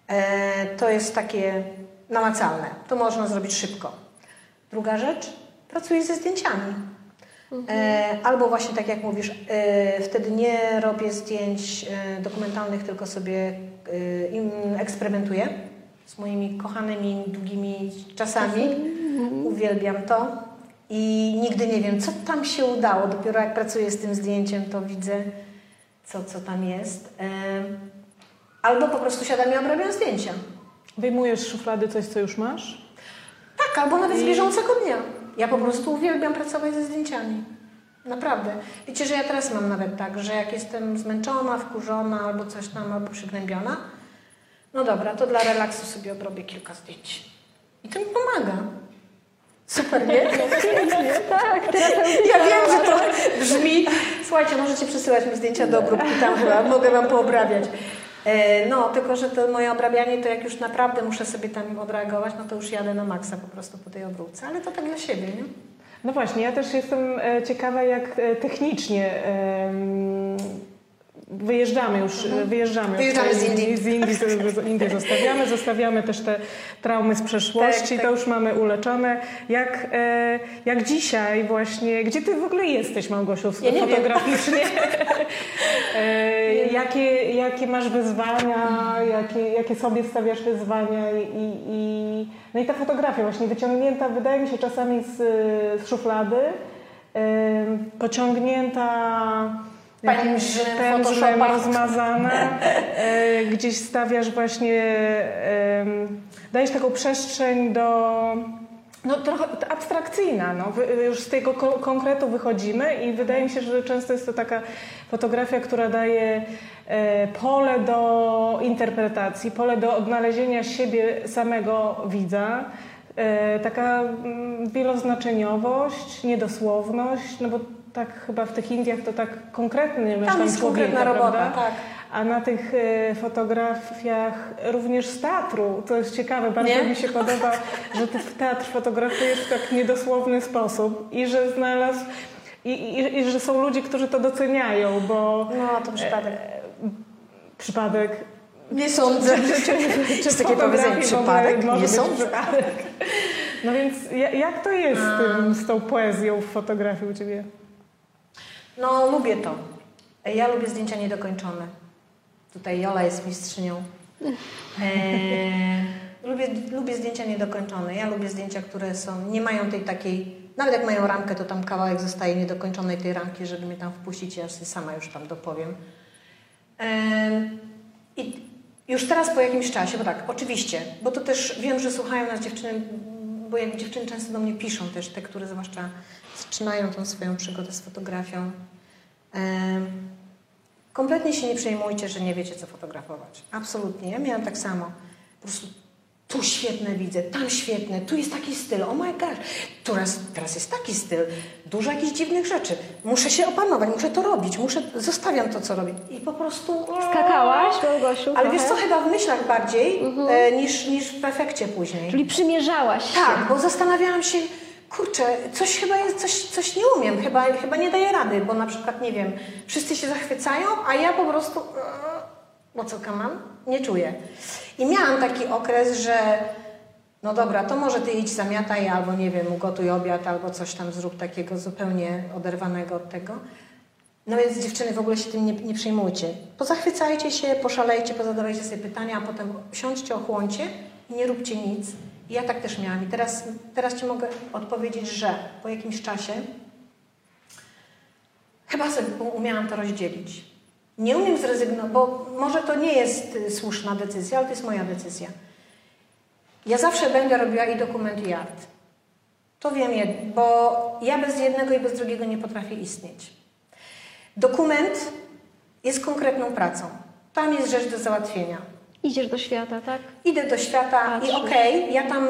E, to jest takie namacalne. To można zrobić szybko. Druga rzecz, pracuję ze zdjęciami. E, albo właśnie tak jak mówisz, e, wtedy nie robię zdjęć e, dokumentalnych, tylko sobie eksperymentuję z moimi kochanymi, długimi czasami. Uwielbiam to. I nigdy nie wiem, co tam się udało. Dopiero jak pracuję z tym zdjęciem, to widzę, co, co tam jest. E, albo po prostu siadam i obrabiam zdjęcia. Wyjmujesz z szuflady coś, co już masz? Tak, albo nawet z bieżącego dnia. Ja po prostu uwielbiam pracować ze zdjęciami. Naprawdę. Wiecie, że ja teraz mam nawet tak, że jak jestem zmęczona, wkurzona albo coś tam, albo przygnębiona, no dobra, to dla relaksu sobie odrobię kilka zdjęć. I to mi pomaga. Super, nie? Tak, Ja wiem, że to brzmi... Słuchajcie, możecie przesyłać mi zdjęcia do obróbki, tam chyba mogę Wam poobrabiać. E, No, tylko że to moje obrabianie, to jak już naprawdę muszę sobie tam odreagować, no to już jadę na maksa po prostu po tej obróbce. Ale to tak dla siebie, nie? No właśnie, ja też jestem e, ciekawa, jak e, technicznie wyjeżdżamy już, e, wyjeżdżamy, Mhm. Wyjeżdżamy już z Indii. Z Indii, z, z Indii zostawiamy, zostawiamy też te traumy z przeszłości, Tak, tak. to już mamy uleczone. Jak, e, jak dzisiaj właśnie, gdzie ty w ogóle jesteś, Małgosiu, Ja fotograficznie? e, jakie, jakie masz wyzwania, jakie, jakie sobie stawiasz wyzwania i, i, no i ta fotografia właśnie wyciągnięta, wydaje mi się czasami z, z szuflady, em, pociągnięta jakimś Pędzlem, rozmazana, e, gdzieś stawiasz właśnie, dajesz taką przestrzeń do, no trochę abstrakcyjna, no. Już z tego ko- konkretu wychodzimy i wydaje mi się, że często jest to taka fotografia, która daje e, pole do interpretacji, pole do odnalezienia siebie samego widza. E, taka mm, wieloznaczeniowość, niedosłowność, no bo tak chyba w tych Indiach to tak konkretny Tam jest konkretna robota, prawda? tak. A na tych e, fotografiach również z teatru, to jest ciekawe, bardzo Nie? mi się podoba, że ty w teatr fotografujesz w tak niedosłowny sposób i że znalazł, i, i, i że są ludzie, którzy to doceniają, bo No, to przypadek. przypadek Nie sądzę. czy Jest takie powiedzenie, przypadek? może Nie sądzę. przypadek. No więc ja- jak to jest z, tym, z tą poezją w fotografii u Ciebie? No, lubię to. Ja lubię zdjęcia niedokończone. Tutaj Jola jest mistrzynią. Eee, lubię, lubię zdjęcia niedokończone. Ja lubię zdjęcia, które są, nie mają tej takiej, nawet jak mają ramkę, to tam kawałek zostaje niedokończonej tej ramki, żeby mnie tam wpuścić, ja sobie sama już tam dopowiem. Eee, I już teraz po jakimś czasie, bo tak, oczywiście, bo to też wiem, że słuchają nas dziewczyny, bo jak dziewczyny często do mnie piszą też, te, które zwłaszcza zaczynają tą swoją przygodę z fotografią. Kompletnie się nie przejmujcie, że nie wiecie, co fotografować. Absolutnie. Ja miałam tak samo. Po prostu tu świetne widzę, tam świetne, tu jest taki styl, oh my gosh, teraz, teraz jest taki styl, dużo jakichś dziwnych rzeczy. Muszę się opanować, muszę to robić, muszę, zostawiam to, co robię. I po prostu... Skakałaś, Małgosiu? Ale wiesz co, chyba w myślach bardziej e, niż, niż w efekcie później. Czyli przymierzałaś się. Tak, bo zastanawiałam się, kurczę, coś chyba jest, coś, coś nie umiem, chyba, chyba nie daję rady, bo na przykład, nie wiem, wszyscy się zachwycają, a ja po prostu, e, bo co mam? Nie czuję. I miałam taki okres, że no dobra, to może ty idź zamiataj, albo nie wiem, ugotuj obiad, albo coś tam zrób takiego zupełnie oderwanego od tego. No więc dziewczyny w ogóle się tym nie, nie przejmujcie. Pozachwycajcie się, poszalejcie, pozadawajcie sobie pytania, a potem siądźcie, ochłoncie i nie róbcie nic. Ja tak też miałam. I teraz, teraz Ci mogę odpowiedzieć, że po jakimś czasie chyba sobie umiałam to rozdzielić. Nie umiem zrezygnować, bo może to nie jest y, słuszna decyzja, ale to jest moja decyzja. Ja zawsze będę robiła i dokument, i art. To wiem, bo ja bez jednego i bez drugiego nie potrafię istnieć. Dokument jest konkretną pracą. Tam jest rzecz do załatwienia. Idziesz do świata, tak? Idę do świata i Patrzysz. okej, ja tam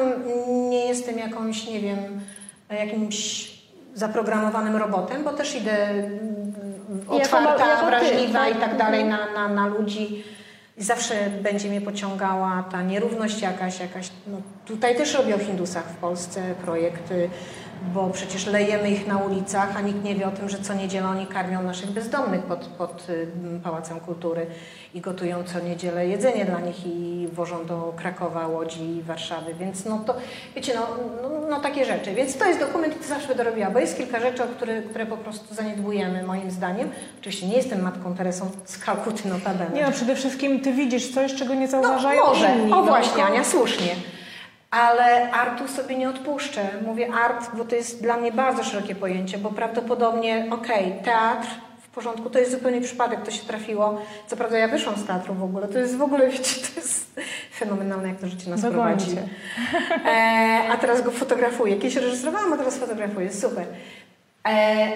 nie jestem jakąś, nie wiem, jakimś zaprogramowanym robotem, bo też idę mm, otwarta, jako wrażliwa tak? i tak dalej na, na, na ludzi. I zawsze będzie mnie pociągała ta nierówność jakaś, jakaś. No, tutaj też robią w Hindusach w Polsce projekty, bo przecież lejemy ich na ulicach, a nikt nie wie o tym, że co niedzielę oni karmią naszych bezdomnych pod, pod y, Pałacem Kultury i gotują co niedzielę jedzenie dla nich i wożą do Krakowa, Łodzi i Warszawy. Więc no to, wiecie, no, no, no takie rzeczy. Więc to jest dokument to zawsze będę robiła, bo jest kilka rzeczy, które, które po prostu zaniedbujemy moim zdaniem. Oczywiście nie jestem matką Teresą z Kalkuty notabene. Nie no, przede wszystkim ty widzisz coś, czego nie No zauważają może, inni. o no, właśnie, Ania, słusznie. Ale artu sobie nie odpuszczę. Mówię art, bo to jest dla mnie bardzo szerokie pojęcie, bo prawdopodobnie, okej, teatr w porządku, to jest zupełnie przypadek, to się trafiło. Co prawda ja wyszłam z teatru w ogóle, to jest w ogóle, wiecie, to jest fenomenalne, jak to życie nas Dogoni prowadzi. E, a teraz go fotografuję. Kiedyś reżyserowałam, a teraz fotografuję. Super. E,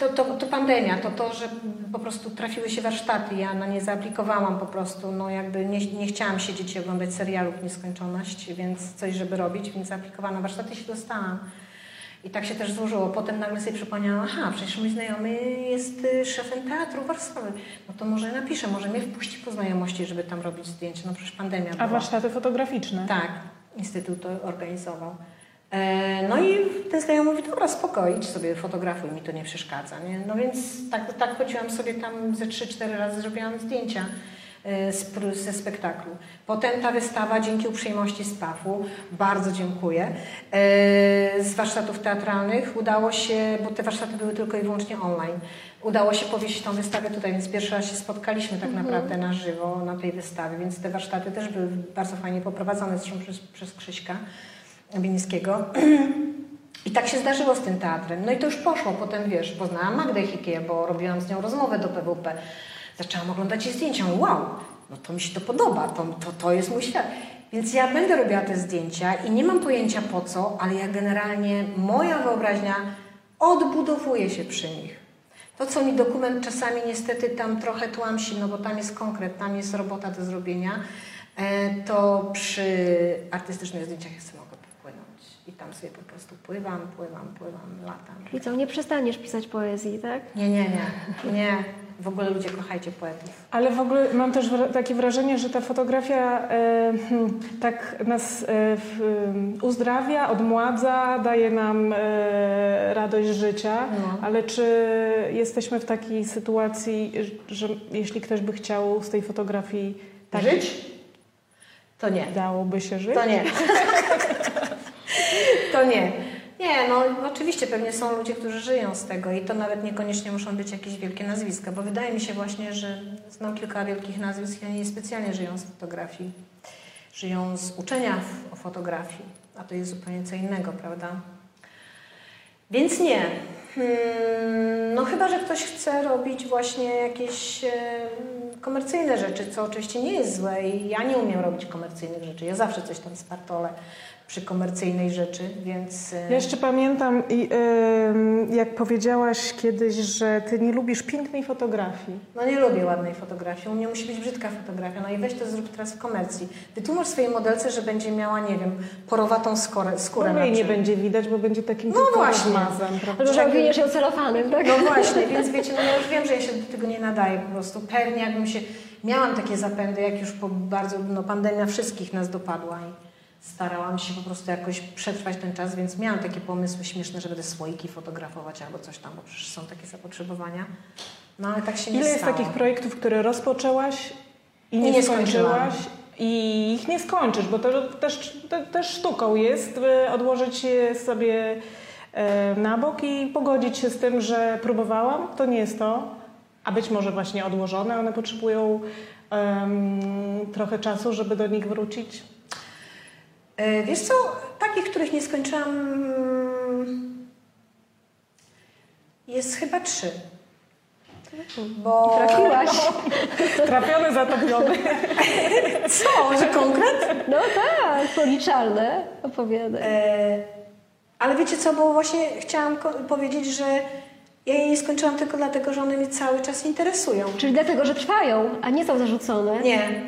to, to, to pandemia, to to, że po prostu trafiły się warsztaty. Ja na nie zaaplikowałam po prostu. No jakby nie, nie chciałam siedzieć i oglądać serialów w nieskończoność, więc coś, żeby robić, więc zaaplikowałam na warsztaty się dostałam. I tak się też złożyło. Potem nagle sobie przypomniałam, aha, przecież mój znajomy jest y, szefem teatru Warszawy. No to może napiszę, może mnie wpuści po znajomości, żeby tam robić zdjęcia. No przecież pandemia A była. warsztaty fotograficzne. Tak, Instytut to organizował. E, No i ten znajomy mówi, dobra, spoko, idź sobie fotografuj, mi to nie przeszkadza. Nie? No więc tak, tak chodziłam sobie tam ze 3-4 razy, zrobiłam zdjęcia e, ze spektaklu. Potem ta wystawa, dzięki uprzejmości SPAF-u, bardzo dziękuję, e, z warsztatów teatralnych udało się, bo te warsztaty były tylko i wyłącznie online, udało się powiesić tą wystawę tutaj, więc pierwszy raz się spotkaliśmy tak naprawdę na żywo na tej wystawie, więc te warsztaty też były bardzo fajnie poprowadzone, zresztą przez, przez Krzyśka Bilińskiego. I tak się zdarzyło z tym teatrem. No i to już poszło. Potem, wiesz, poznałam Magdę Hikie, bo robiłam z nią rozmowę do PWP. Zaczęłam oglądać jej zdjęcia. Wow, no to mi się to podoba, to, to, to jest mój świat. Więc ja będę robiła te zdjęcia i nie mam pojęcia po co, ale ja generalnie, moja wyobraźnia odbudowuje się przy nich. To, co mi dokument czasami niestety tam trochę tłamsi, no bo tam jest konkret, tam jest robota do zrobienia, e, to przy artystycznych zdjęciach mogę popłynąć. I tam sobie po prostu pływam, pływam, pływam, latam. I co, nie przestaniesz pisać poezji, tak? Nie, nie, nie, nie. W ogóle ludzie kochajcie poetów. Ale w ogóle mam też takie wrażenie, że ta fotografia e, hmm, tak nas e, em, uzdrawia, odmładza, daje nam e, radość życia. No. Ale czy jesteśmy w takiej sytuacji, że jeśli ktoś by chciał z tej fotografii tak Żyć? To nie. dałoby się żyć? To nie. to nie. Nie, no oczywiście pewnie są ludzie, którzy żyją z tego i to nawet niekoniecznie muszą być jakieś wielkie nazwiska, bo wydaje mi się właśnie, że znam kilka wielkich nazwisk i oni specjalnie żyją z fotografii. Żyją z uczenia o fotografii, a to jest zupełnie co innego, prawda? Więc nie. Hmm, no chyba, że ktoś chce robić właśnie jakieś e, komercyjne rzeczy, co oczywiście nie jest złe i ja nie umiem robić komercyjnych rzeczy. Ja zawsze coś tam spartolę przy komercyjnej rzeczy, więc... Ja jeszcze pamiętam, jak powiedziałaś kiedyś, że ty nie lubisz pięknej fotografii. No nie lubię ładnej fotografii, u mnie musi być brzydka fotografia. No i weź to zrób teraz w komercji. Wytłumacz swojej modelce, że będzie miała, nie wiem, porowatą skórę, skórę ogóle jej nie będzie widać, bo będzie takim No właśnie. prawda? Albo że obwiniesz ją celofanem, tak? No właśnie, więc wiecie, no ja już wiem, że ja się do tego nie nadaję po prostu. Pewnie jakbym się... Miałam takie zapędy, jak już po bardzo... No pandemia wszystkich nas dopadła i starałam się po prostu jakoś przetrwać ten czas, więc miałam takie pomysły śmieszne, że będę słoiki fotografować albo coś tam, bo przecież są takie zapotrzebowania. No ale tak się nie Ile jest stało. takich projektów, które rozpoczęłaś i nie, I nie skończyłaś? I ich nie skończysz, bo to też, te, też sztuką jest y, odłożyć je sobie e, na bok i pogodzić się z tym, że próbowałam, to nie jest to, a być może właśnie odłożone, one potrzebują em, trochę czasu, żeby do nich wrócić. E, Wiesz co, takich, których nie skończyłam, mm, jest chyba trzy. Bo... Trafiłaś. Trafiony, zatopiony. Co? Że konkret? No tak, policzalne opowiadaj. E, ale wiecie co, bo właśnie chciałam powiedzieć, że ja jej nie skończyłam tylko dlatego, że one mnie cały czas interesują. Czyli dlatego, że trwają, a nie są zarzucone. Nie.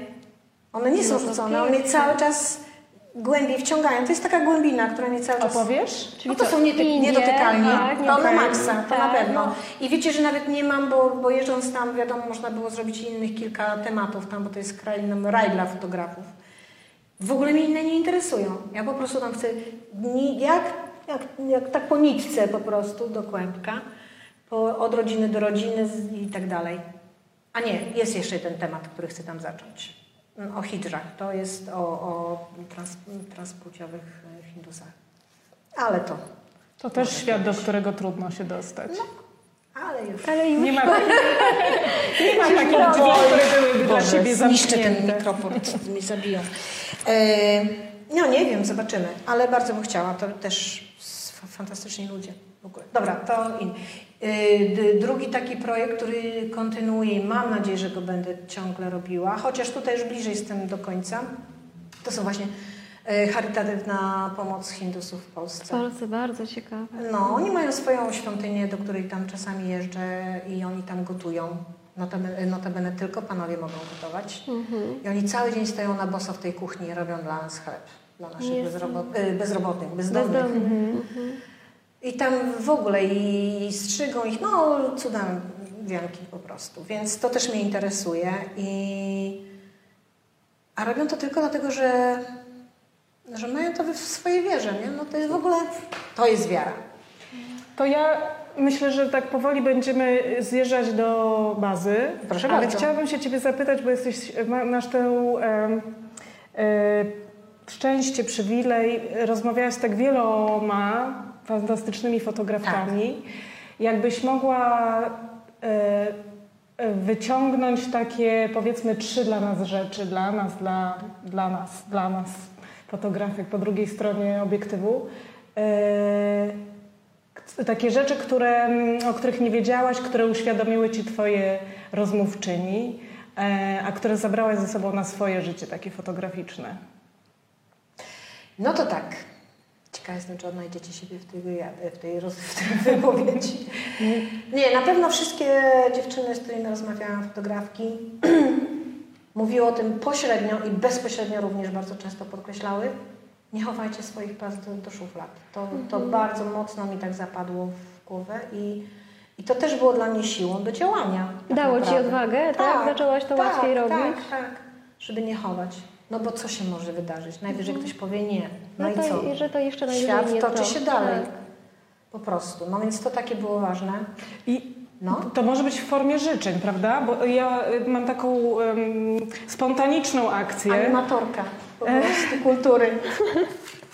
One nie są No to rzucone, one mnie cały czas głębiej wciągają. To jest taka głębina, która mnie cały czas... Opowiesz? No to są niety- Indie? niedotykalni. Tak, to na maksa, to na Tak, pewno. no. I wiecie, że nawet nie mam, bo, bo jeżdżąc tam, wiadomo, można było zrobić innych kilka tematów tam, bo to jest kraj, no, raj dla fotografów. W ogóle mnie inne nie interesują. Ja po prostu tam chcę, jak, jak, jak tak po nitce po prostu do kłębka, po, od rodziny do rodziny i tak dalej. A nie, jest jeszcze jeden temat, który chcę tam zacząć. O hijrach. To jest o, o trans, transpłciowych e, Hindusach. Ale to, To też świat, do którego trudno się dostać. ale już. Ale już Nie ma, nie ma takich drzwi, które byłyby dla ciebie zniszczę ten zamknięte. mikrofon, mnie zabiją. E, no nie wiem, zobaczymy, ale bardzo bym chciała. To też fantastyczni ludzie. W ogóle. Dobra, to in. D- drugi taki projekt, który kontynuuję i mam nadzieję, że go będę ciągle robiła, chociaż tutaj już bliżej jestem do końca, to są właśnie e, charytatywna pomoc Hindusów w w Polsce. Polsce bardzo ciekawe. No, oni mają swoją świątynię, do której tam czasami jeżdżę i oni tam gotują. Notabene, notabene tylko panowie mogą gotować. I oni cały dzień stoją na boso w tej kuchni i robią dla nas chleb. Dla naszych bezrobo- y, bezrobotnych, bezdomnych. Bezdomny. I tam w ogóle i strzygą ich, no cuda wianki po prostu. Więc to też mnie interesuje. I... A robią to tylko dlatego, że, że mają to w swojej wierze. Nie? No to jest w ogóle, to jest wiara. To ja myślę, że tak powoli będziemy zjeżdżać do bazy. Proszę ale bardzo. chciałabym się ciebie zapytać, bo jesteś, ma- masz tę em, e, szczęście, przywilej. Rozmawiałaś z tak wieloma fantastycznymi fotografami. Jakbyś mogła e, e, wyciągnąć takie powiedzmy trzy dla nas rzeczy, dla nas, dla, dla nas, dla nas, fotografek po drugiej stronie obiektywu. E, Takie rzeczy, które, mm, o których nie wiedziałaś, które uświadomiły ci twoje rozmówczyni, a które zabrałaś ze sobą na swoje życie, takie fotograficzne. No to tak. Ciekawa jestem, czy odnajdziecie siebie w tej, w tej, roz, w tej wypowiedzi. Nie, na pewno wszystkie dziewczyny, z którymi rozmawiałam, fotografki, mówiły o tym pośrednio i bezpośrednio również bardzo często podkreślały. Nie chowajcie swoich prac do, do szuflad. To, to bardzo mocno mi tak zapadło w głowę i, i to też było dla mnie siłą do działania. tak Dało ci naprawdę. odwagę, tak? Zaczęłaś to łatwiej robić? Tak, tak, żeby nie chować. No bo co się może wydarzyć? Najwyżej ktoś powie nie. No, No i to, co? i że to jeszcze najwyżej Świat nie toczy to. się dalej. Tak. Po prostu. No więc to takie było ważne. I No. to może być w formie życzeń, prawda? Bo ja y, mam taką em, spontaniczną akcję. Animatorka po prostu kultury.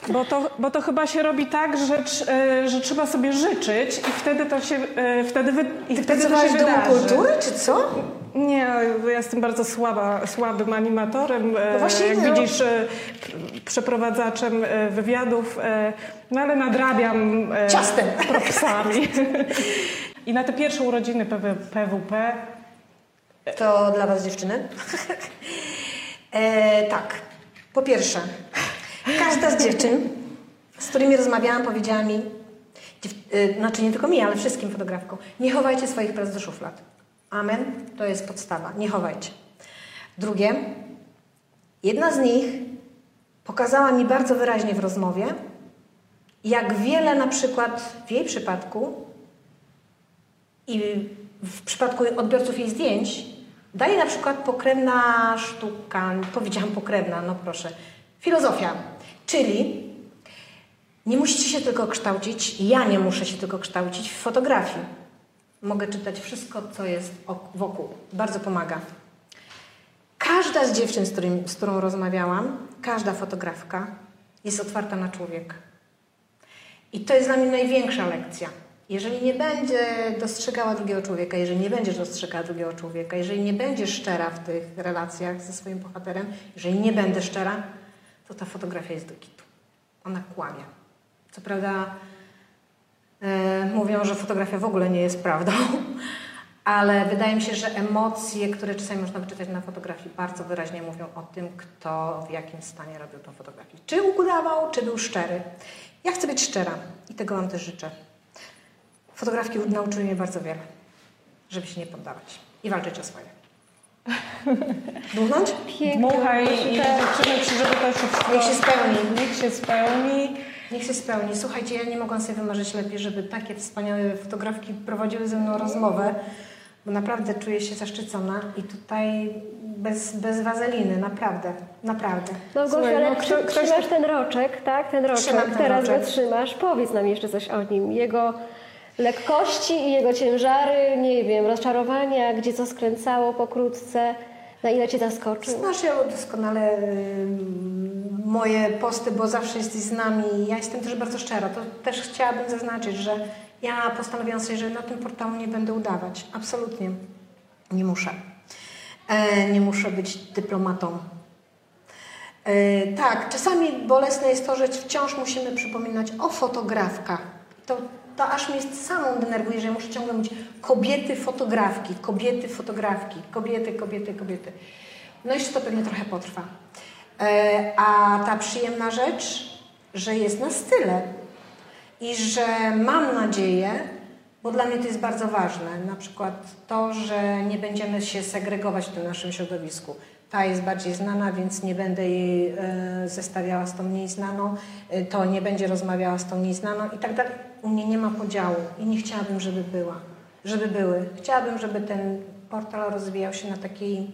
Bo to, bo to chyba się robi tak, że, e, że trzeba sobie życzyć i wtedy to się, e, wtedy, wy, i Ty wtedy to się w Domu wydarzy. Kultury, czy co? Nie, ja jestem bardzo słaba, słabym animatorem, e, No właśnie, jak widzisz, przeprowadzaczem wywiadów, no ale nadrabiam Ciastem. propsami. I na te pierwsze urodziny PW, PWP To dla Was dziewczyny. e, tak. Po pierwsze, każda z dziewczyn, z którymi rozmawiałam, powiedziała mi, dziew, y, znaczy nie tylko mi, ale wszystkim fotografkom, nie chowajcie swoich prac do szuflad. Amen. To jest podstawa. Nie chowajcie. Drugie, jedna z nich pokazała mi bardzo wyraźnie w rozmowie, jak wiele na przykład w jej przypadku i w przypadku odbiorców jej zdjęć daje na przykład pokrewna sztuka, powiedziałam pokrewna, no proszę, filozofia, czyli nie musicie się tylko kształcić, ja nie muszę się tylko kształcić w fotografii. Mogę czytać wszystko, co jest ok- wokół. Bardzo pomaga. Każda z dziewczyn, z, którym, z którą rozmawiałam, każda fotografka jest otwarta na człowieka. I to jest dla mnie największa lekcja. Jeżeli nie będzie dostrzegała drugiego człowieka, jeżeli nie będziesz dostrzegała drugiego człowieka, jeżeli nie będziesz szczera w tych relacjach ze swoim bohaterem, jeżeli nie będę szczera, to ta fotografia jest do kitu. Ona kłamie. Co prawda e, mówią, że fotografia w ogóle nie jest prawdą, ale wydaje mi się, że emocje, które czasami można wyczytać na fotografii, bardzo wyraźnie mówią o tym, kto w jakim stanie robił tą fotografię. Czy udawał, czy był szczery. Ja chcę być szczera i tego Wam też życzę. Fotografki nauczyły mnie bardzo wiele, żeby się nie poddawać i walczyć o swoje. Dmuchnąć? Piękne. Dmuchaj i Tak. życzymy Ci, żeby to wszystko... Niech się spełni. Niech się spełni. Niech się spełni. Słuchajcie, ja nie mogłam sobie wymarzyć lepiej, żeby takie wspaniałe fotografki prowadziły ze mną rozmowę, bo naprawdę czuję się zaszczycona i tutaj bez, bez wazeliny, naprawdę, naprawdę. No Gosia, ale no, kto, kto- ktoś- trzymasz ten roczek, tak? Ten roczek, ten teraz roczek. go trzymasz. Powiedz nam jeszcze coś o nim. Jego lekkości i jego ciężary, nie wiem, rozczarowania, gdzie co skręcało pokrótce, na ile cię zaskoczył. Znasz ja doskonale ym, moje posty, bo zawsze jesteś z nami ja jestem też bardzo szczera. To też chciałabym zaznaczyć, że ja postanowiłam sobie, że na tym portalu nie będę udawać. Absolutnie. Nie muszę. E, nie muszę być dyplomatą. E, tak, czasami bolesne jest to, że wciąż musimy przypominać o fotografkach. To, to aż mnie samą denerwuje, że muszę ciągle mówić kobiety fotografki, kobiety fotografki, kobiety, kobiety, kobiety. No jeszcze to pewnie trochę potrwa. E, a ta przyjemna rzecz, że jest nas tyle i że mam nadzieję, bo dla mnie to jest bardzo ważne, na przykład to, że nie będziemy się segregować w tym naszym środowisku. Ta jest bardziej znana, więc nie będę jej e, zestawiała z tą mniej znaną, e, to nie będzie rozmawiała z tą mniej znaną i tak dalej. U mnie nie ma podziału i nie chciałabym, żeby była, żeby były. Chciałabym, żeby ten portal rozwijał się na takiej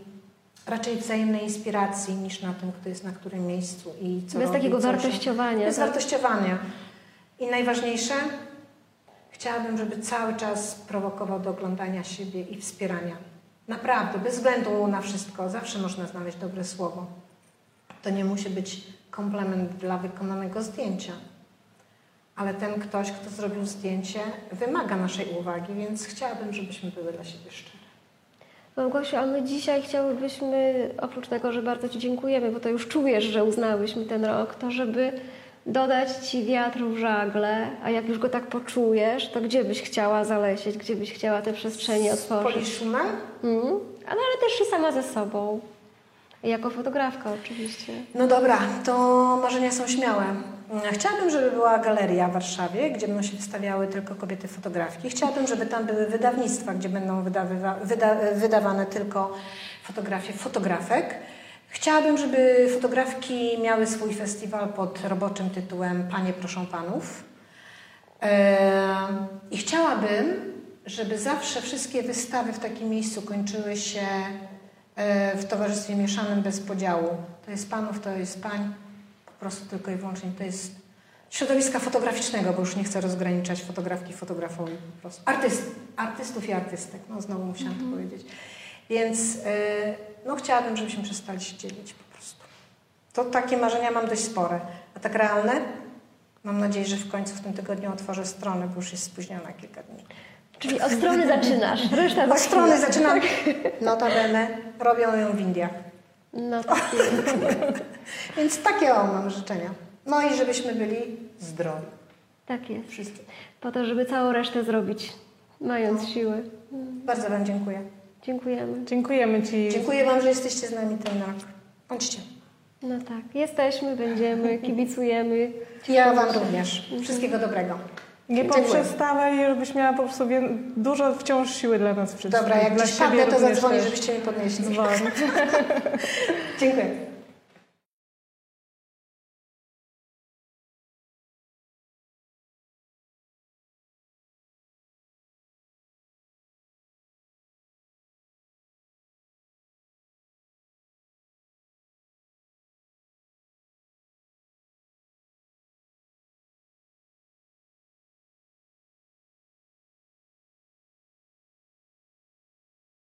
raczej wzajemnej inspiracji niż na tym, kto jest na którym miejscu i co Bez robi, takiego co wartościowania, Bez tak? wartościowania. I najważniejsze, chciałabym, żeby cały czas prowokował do oglądania siebie i wspierania. Naprawdę, bez względu na wszystko, zawsze można znaleźć dobre słowo. To nie musi być komplement dla wykonanego zdjęcia. Ale ten ktoś, kto zrobił zdjęcie, wymaga naszej uwagi, więc chciałabym, żebyśmy były dla siebie szczere. Małgosiu, a my dzisiaj chciałybyśmy, oprócz tego, że bardzo Ci dziękujemy, bo to już czujesz, że uznałyśmy ten rok, to żeby dodać Ci wiatru w żagle, a jak już go tak poczujesz, to gdzie byś chciała zalecieć, gdzie byś chciała te przestrzenie otworzyć? Poliszumem? Mhm. Ale, ale też i sama ze sobą. Jako fotografka oczywiście. No dobra, to marzenia są śmiałe. Chciałabym, żeby była galeria w Warszawie, gdzie będą się wystawiały tylko kobiety fotografki. Chciałabym, żeby tam były wydawnictwa, gdzie będą wyda, wydawane tylko fotografie fotografek. Chciałabym, żeby fotografki miały swój festiwal pod roboczym tytułem Panie proszą panów. Ehm, I chciałabym, żeby zawsze wszystkie wystawy w takim miejscu kończyły się e, w towarzystwie mieszanym bez podziału. To jest panów, to jest pań, prostu tylko i wyłącznie to jest środowiska fotograficznego, bo już nie chcę rozgraniczać fotografki fotografowi po prostu. Artyst, artystów i artystek, no znowu musiałam to powiedzieć. Więc e, no chciałabym, żebyśmy przestali się dzielić po prostu. To takie marzenia mam dość spore. A tak realne? Mam nadzieję, że w końcu w tym tygodniu otworzę stronę, bo już jest spóźniona kilka dni. Czyli od strony zaczynasz, reszta Od strony chwilę. zaczynam. Notabene robią ją w Indiach. No tak. Więc takie o mam życzenia. No i żebyśmy byli zdrowi. Tak jest. Wszyscy. Po to, żeby całą resztę zrobić, mając siły. Bardzo Wam dziękuję. Dziękujemy. Dziękujemy Ci. Dziękuję Wam, że jesteście z nami ten rok. Bądźcie. No tak, jesteśmy, będziemy, kibicujemy. Ja Wam również. Wszystkiego dobrego. Nie poprzestawaj, żebyś miała po prostu dużo wciąż siły dla nas wszystkich. Dobra, jak dla siebie padnę, to zadzwonię, żebyście mi podnieśli. Dziękuję.